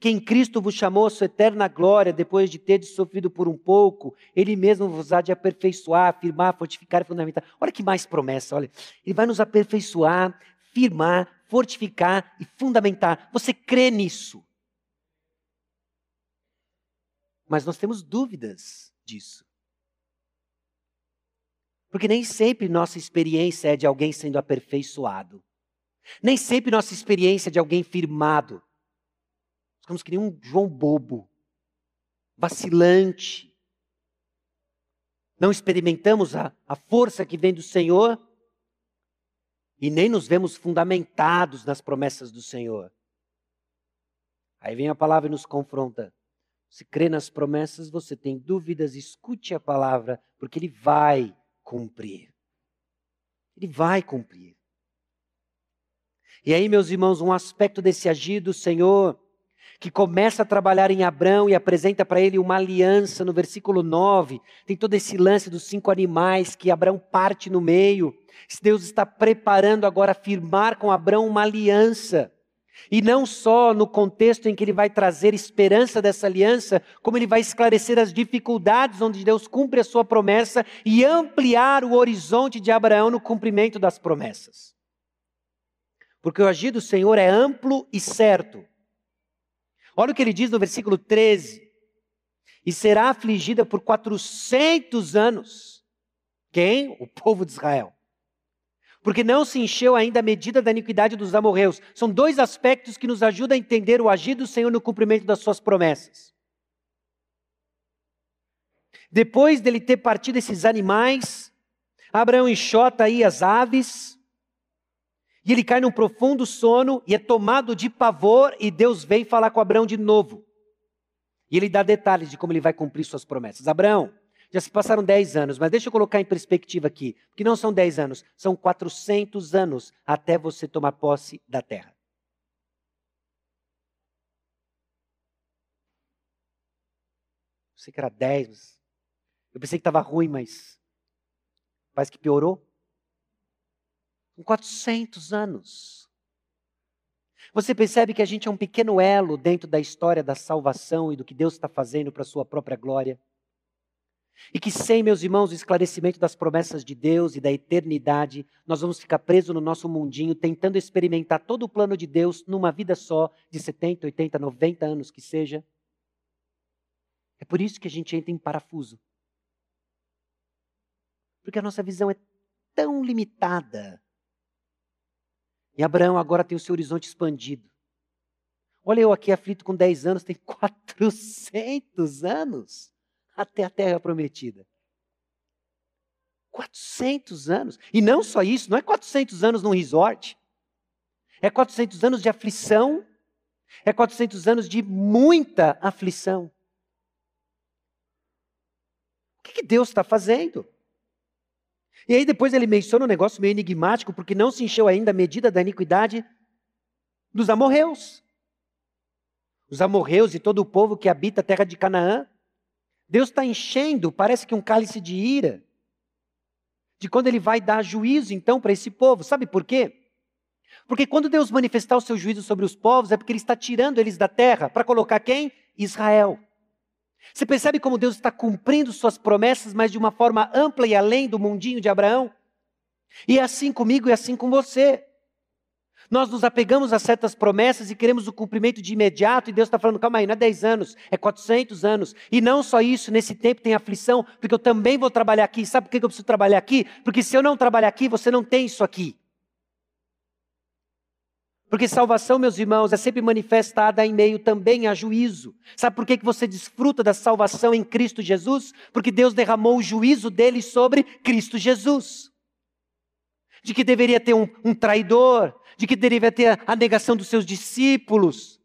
Quem Cristo vos chamou a sua eterna glória, depois de ter sofrido por um pouco, Ele mesmo vos há de aperfeiçoar, afirmar, fortificar e fundamentar. Olha que mais promessa, olha. Ele vai nos aperfeiçoar, firmar, fortificar e fundamentar. Você crê nisso? Mas nós temos dúvidas disso. Porque nem sempre nossa experiência é de alguém sendo aperfeiçoado. Nem sempre nossa experiência é de alguém firmado. Ficamos que nem um João bobo, vacilante. Não experimentamos a, a força que vem do Senhor e nem nos vemos fundamentados nas promessas do Senhor. Aí vem a palavra e nos confronta. Se crê nas promessas, você tem dúvidas, escute a palavra, porque ele vai cumprir. Ele vai cumprir. E aí, meus irmãos, um aspecto desse agir do Senhor que começa a trabalhar em Abraão e apresenta para ele uma aliança no versículo 9. Tem todo esse lance dos cinco animais que Abraão parte no meio. Deus está preparando agora firmar com Abraão uma aliança. E não só no contexto em que ele vai trazer esperança dessa aliança, como ele vai esclarecer as dificuldades onde Deus cumpre a sua promessa e ampliar o horizonte de Abraão no cumprimento das promessas. Porque o agir do Senhor é amplo e certo. Olha o que ele diz no versículo 13: E será afligida por 400 anos. Quem? O povo de Israel porque não se encheu ainda a medida da iniquidade dos amorreus. São dois aspectos que nos ajudam a entender o agir do Senhor no cumprimento das suas promessas. Depois dele ter partido esses animais, Abraão enxota aí as aves, e ele cai num profundo sono e é tomado de pavor, e Deus vem falar com Abraão de novo. E ele dá detalhes de como ele vai cumprir suas promessas. Abraão, já se passaram 10 anos, mas deixa eu colocar em perspectiva aqui, que não são 10 anos, são 400 anos até você tomar posse da terra. Eu sei que era 10, mas eu pensei que estava ruim, mas parece que piorou. Com 400 anos. Você percebe que a gente é um pequeno elo dentro da história da salvação e do que Deus está fazendo para a sua própria glória? E que sem, meus irmãos, o esclarecimento das promessas de Deus e da eternidade, nós vamos ficar presos no nosso mundinho, tentando experimentar todo o plano de Deus numa vida só, de 70, 80, 90 anos que seja. É por isso que a gente entra em parafuso. Porque a nossa visão é tão limitada. E Abraão agora tem o seu horizonte expandido. Olha eu aqui aflito com 10 anos, tem 400 anos até a terra prometida. 400 anos. E não só isso, não é 400 anos num resort. É 400 anos de aflição. É 400 anos de muita aflição. O que, que Deus está fazendo? E aí depois ele menciona um negócio meio enigmático, porque não se encheu ainda a medida da iniquidade dos amorreus. Os amorreus e todo o povo que habita a terra de Canaã. Deus está enchendo, parece que um cálice de ira, de quando ele vai dar juízo então para esse povo. Sabe por quê? Porque quando Deus manifestar o seu juízo sobre os povos, é porque ele está tirando eles da terra para colocar quem? Israel. Você percebe como Deus está cumprindo suas promessas, mas de uma forma ampla e além do mundinho de Abraão? E é assim comigo e é assim com você. Nós nos apegamos a certas promessas e queremos o cumprimento de imediato, e Deus está falando, calma aí, não é 10 anos, é 400 anos. E não só isso, nesse tempo tem aflição, porque eu também vou trabalhar aqui. Sabe por que eu preciso trabalhar aqui? Porque se eu não trabalhar aqui, você não tem isso aqui. Porque salvação, meus irmãos, é sempre manifestada em meio também a juízo. Sabe por que você desfruta da salvação em Cristo Jesus? Porque Deus derramou o juízo dele sobre Cristo Jesus de que deveria ter um, um traidor, de que deveria ter a negação dos seus discípulos.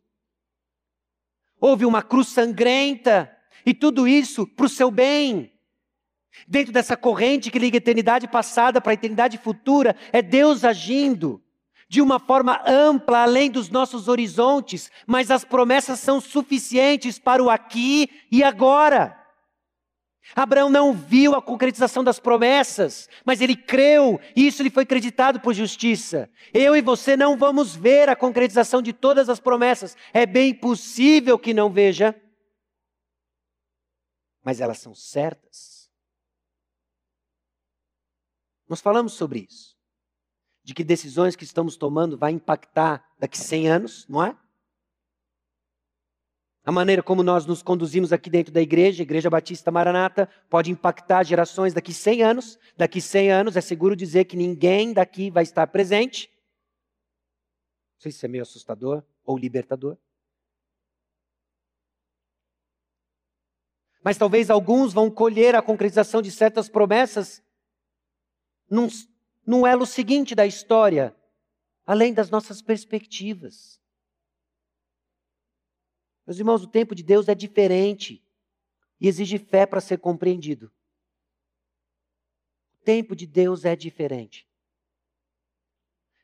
Houve uma cruz sangrenta, e tudo isso para o seu bem. Dentro dessa corrente que liga a eternidade passada para a eternidade futura, é Deus agindo de uma forma ampla, além dos nossos horizontes, mas as promessas são suficientes para o aqui e agora. Abraão não viu a concretização das promessas, mas ele creu, e isso lhe foi acreditado por justiça. Eu e você não vamos ver a concretização de todas as promessas, é bem possível que não veja, mas elas são certas. Nós falamos sobre isso, de que decisões que estamos tomando vai impactar daqui 100 anos, não é? A maneira como nós nos conduzimos aqui dentro da igreja, Igreja Batista Maranata, pode impactar gerações daqui 100 anos. Daqui 100 anos é seguro dizer que ninguém daqui vai estar presente. Não sei se é meio assustador ou libertador. Mas talvez alguns vão colher a concretização de certas promessas num, num elo seguinte da história, além das nossas perspectivas. Meus irmãos, o tempo de Deus é diferente e exige fé para ser compreendido. O tempo de Deus é diferente.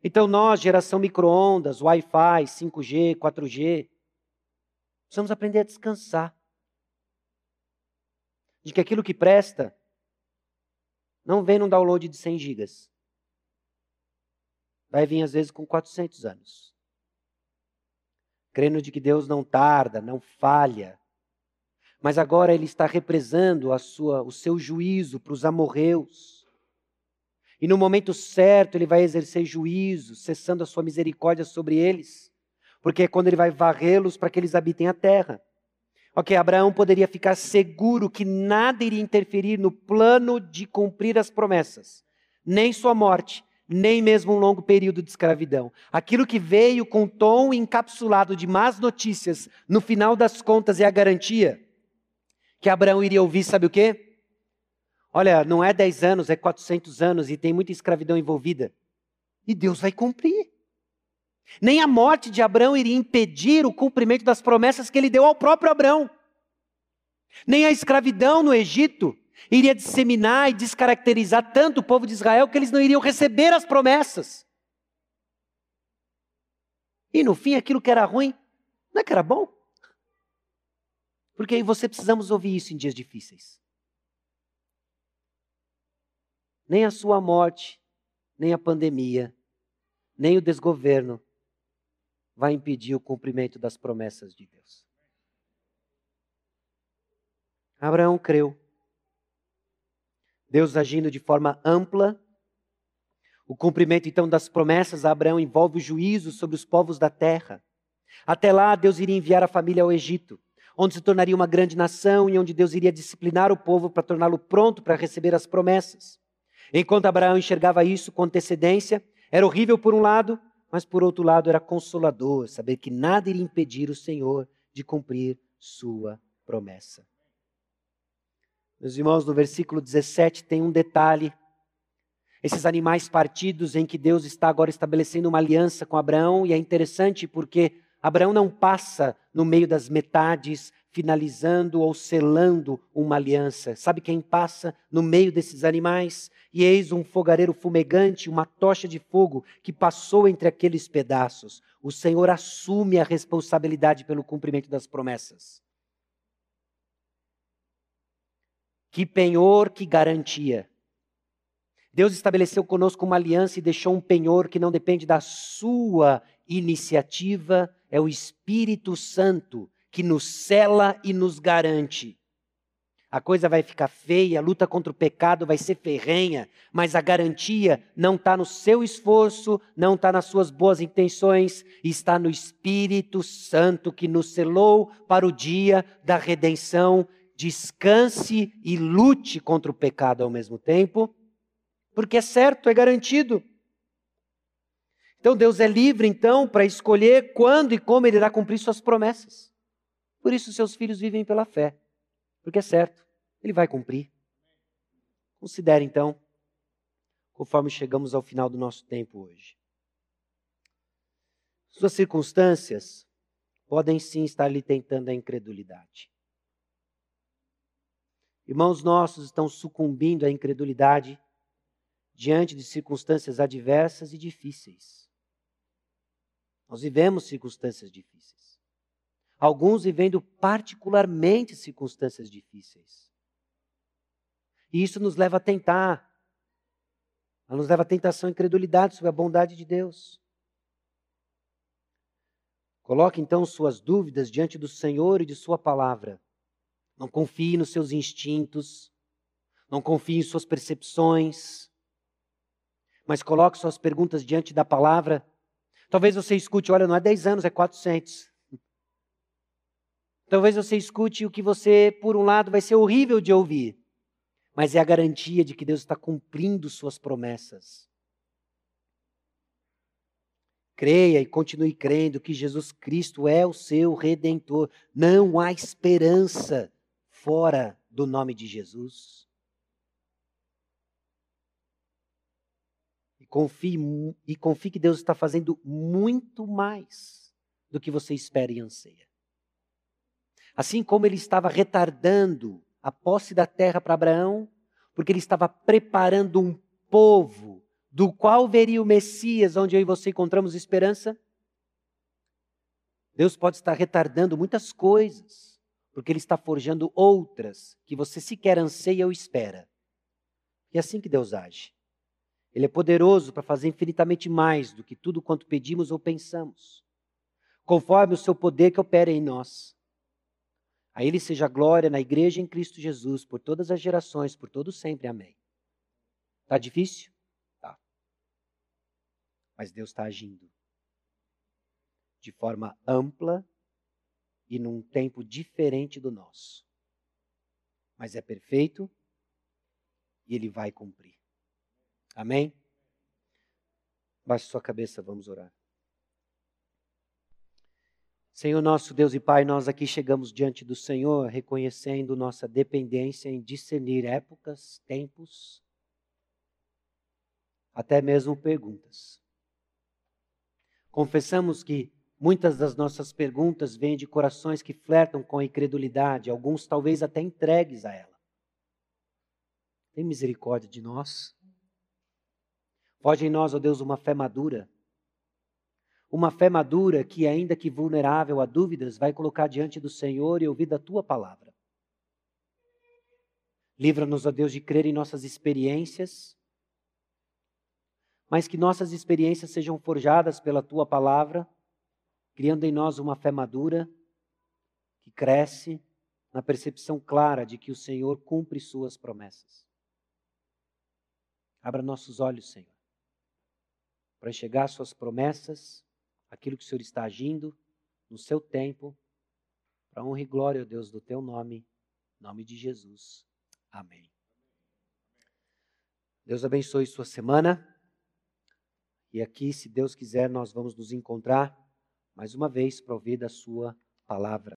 Então, nós, geração micro-ondas, Wi-Fi, 5G, 4G, Precisamos aprender a descansar. De que aquilo que presta não vem num download de 100 gigas. Vai vir às vezes com 400 anos. Crendo de que Deus não tarda, não falha. Mas agora ele está represando a sua, o seu juízo para os amorreus. E no momento certo ele vai exercer juízo, cessando a sua misericórdia sobre eles. Porque é quando ele vai varrê-los para que eles habitem a terra. Ok, Abraão poderia ficar seguro que nada iria interferir no plano de cumprir as promessas, nem sua morte, nem mesmo um longo período de escravidão. Aquilo que veio com tom encapsulado de más notícias, no final das contas é a garantia que Abraão iria ouvir, sabe o quê? Olha, não é 10 anos, é 400 anos e tem muita escravidão envolvida. E Deus vai cumprir. Nem a morte de Abraão iria impedir o cumprimento das promessas que ele deu ao próprio Abraão. Nem a escravidão no Egito iria disseminar e descaracterizar tanto o povo de Israel que eles não iriam receber as promessas. E no fim, aquilo que era ruim, não é que era bom? Porque aí você precisamos ouvir isso em dias difíceis. Nem a sua morte, nem a pandemia, nem o desgoverno vai impedir o cumprimento das promessas de Deus. Abraão creu. Deus agindo de forma ampla. O cumprimento então das promessas a Abraão envolve o juízo sobre os povos da terra. Até lá, Deus iria enviar a família ao Egito, onde se tornaria uma grande nação e onde Deus iria disciplinar o povo para torná-lo pronto para receber as promessas. Enquanto Abraão enxergava isso com antecedência, era horrível por um lado, mas por outro lado era consolador saber que nada iria impedir o Senhor de cumprir sua promessa. Meus irmãos, no versículo 17 tem um detalhe. Esses animais partidos em que Deus está agora estabelecendo uma aliança com Abraão, e é interessante porque Abraão não passa no meio das metades finalizando ou selando uma aliança. Sabe quem passa no meio desses animais? E eis um fogareiro fumegante, uma tocha de fogo que passou entre aqueles pedaços. O Senhor assume a responsabilidade pelo cumprimento das promessas. Que penhor, que garantia. Deus estabeleceu conosco uma aliança e deixou um penhor que não depende da sua iniciativa, é o Espírito Santo que nos cela e nos garante. A coisa vai ficar feia, a luta contra o pecado vai ser ferrenha, mas a garantia não está no seu esforço, não está nas suas boas intenções, está no Espírito Santo que nos selou para o dia da redenção. Descanse e lute contra o pecado ao mesmo tempo, porque é certo, é garantido. Então Deus é livre então para escolher quando e como ele irá cumprir suas promessas. Por isso, seus filhos vivem pela fé, porque é certo, ele vai cumprir. Considere então, conforme chegamos ao final do nosso tempo hoje. Suas circunstâncias podem sim estar lhe tentando a incredulidade. Irmãos nossos estão sucumbindo à incredulidade diante de circunstâncias adversas e difíceis. Nós vivemos circunstâncias difíceis alguns vivendo particularmente circunstâncias difíceis. E isso nos leva a tentar, nos leva a tentação e incredulidade sobre a bondade de Deus. Coloque então suas dúvidas diante do Senhor e de Sua palavra. Não confie nos seus instintos, não confie em suas percepções, mas coloque suas perguntas diante da palavra. Talvez você escute: olha, não é 10 anos, é 400. Talvez você escute o que você, por um lado, vai ser horrível de ouvir, mas é a garantia de que Deus está cumprindo suas promessas. Creia e continue crendo que Jesus Cristo é o seu redentor. Não há esperança fora do nome de Jesus. E confie, e confie que Deus está fazendo muito mais do que você espera e anseia. Assim como ele estava retardando a posse da terra para Abraão, porque ele estava preparando um povo do qual veria o Messias, onde eu e você encontramos esperança. Deus pode estar retardando muitas coisas, porque Ele está forjando outras que você sequer anseia ou espera. E é assim que Deus age. Ele é poderoso para fazer infinitamente mais do que tudo quanto pedimos ou pensamos, conforme o seu poder que opera em nós. A Ele seja glória na igreja em Cristo Jesus, por todas as gerações, por todo sempre. Amém. Está difícil? Tá. Mas Deus está agindo de forma ampla e num tempo diferente do nosso. Mas é perfeito e ele vai cumprir. Amém? Baixe sua cabeça, vamos orar. Senhor nosso Deus e Pai, nós aqui chegamos diante do Senhor reconhecendo nossa dependência em discernir épocas, tempos, até mesmo perguntas. Confessamos que Muitas das nossas perguntas vêm de corações que flertam com a incredulidade, alguns talvez até entregues a ela. Tem misericórdia de nós. Pode em nós, ó Deus, uma fé madura. Uma fé madura que, ainda que vulnerável a dúvidas, vai colocar diante do Senhor e ouvir da tua palavra. Livra-nos, ó Deus, de crer em nossas experiências, mas que nossas experiências sejam forjadas pela tua palavra criando em nós uma fé madura que cresce na percepção clara de que o Senhor cumpre suas promessas. Abra nossos olhos, Senhor, para enxergar suas promessas, aquilo que o Senhor está agindo no seu tempo, para honra e glória, ó Deus, do teu nome, nome de Jesus. Amém. Deus abençoe sua semana. E aqui, se Deus quiser, nós vamos nos encontrar mais uma vez para ouvir da Sua palavra.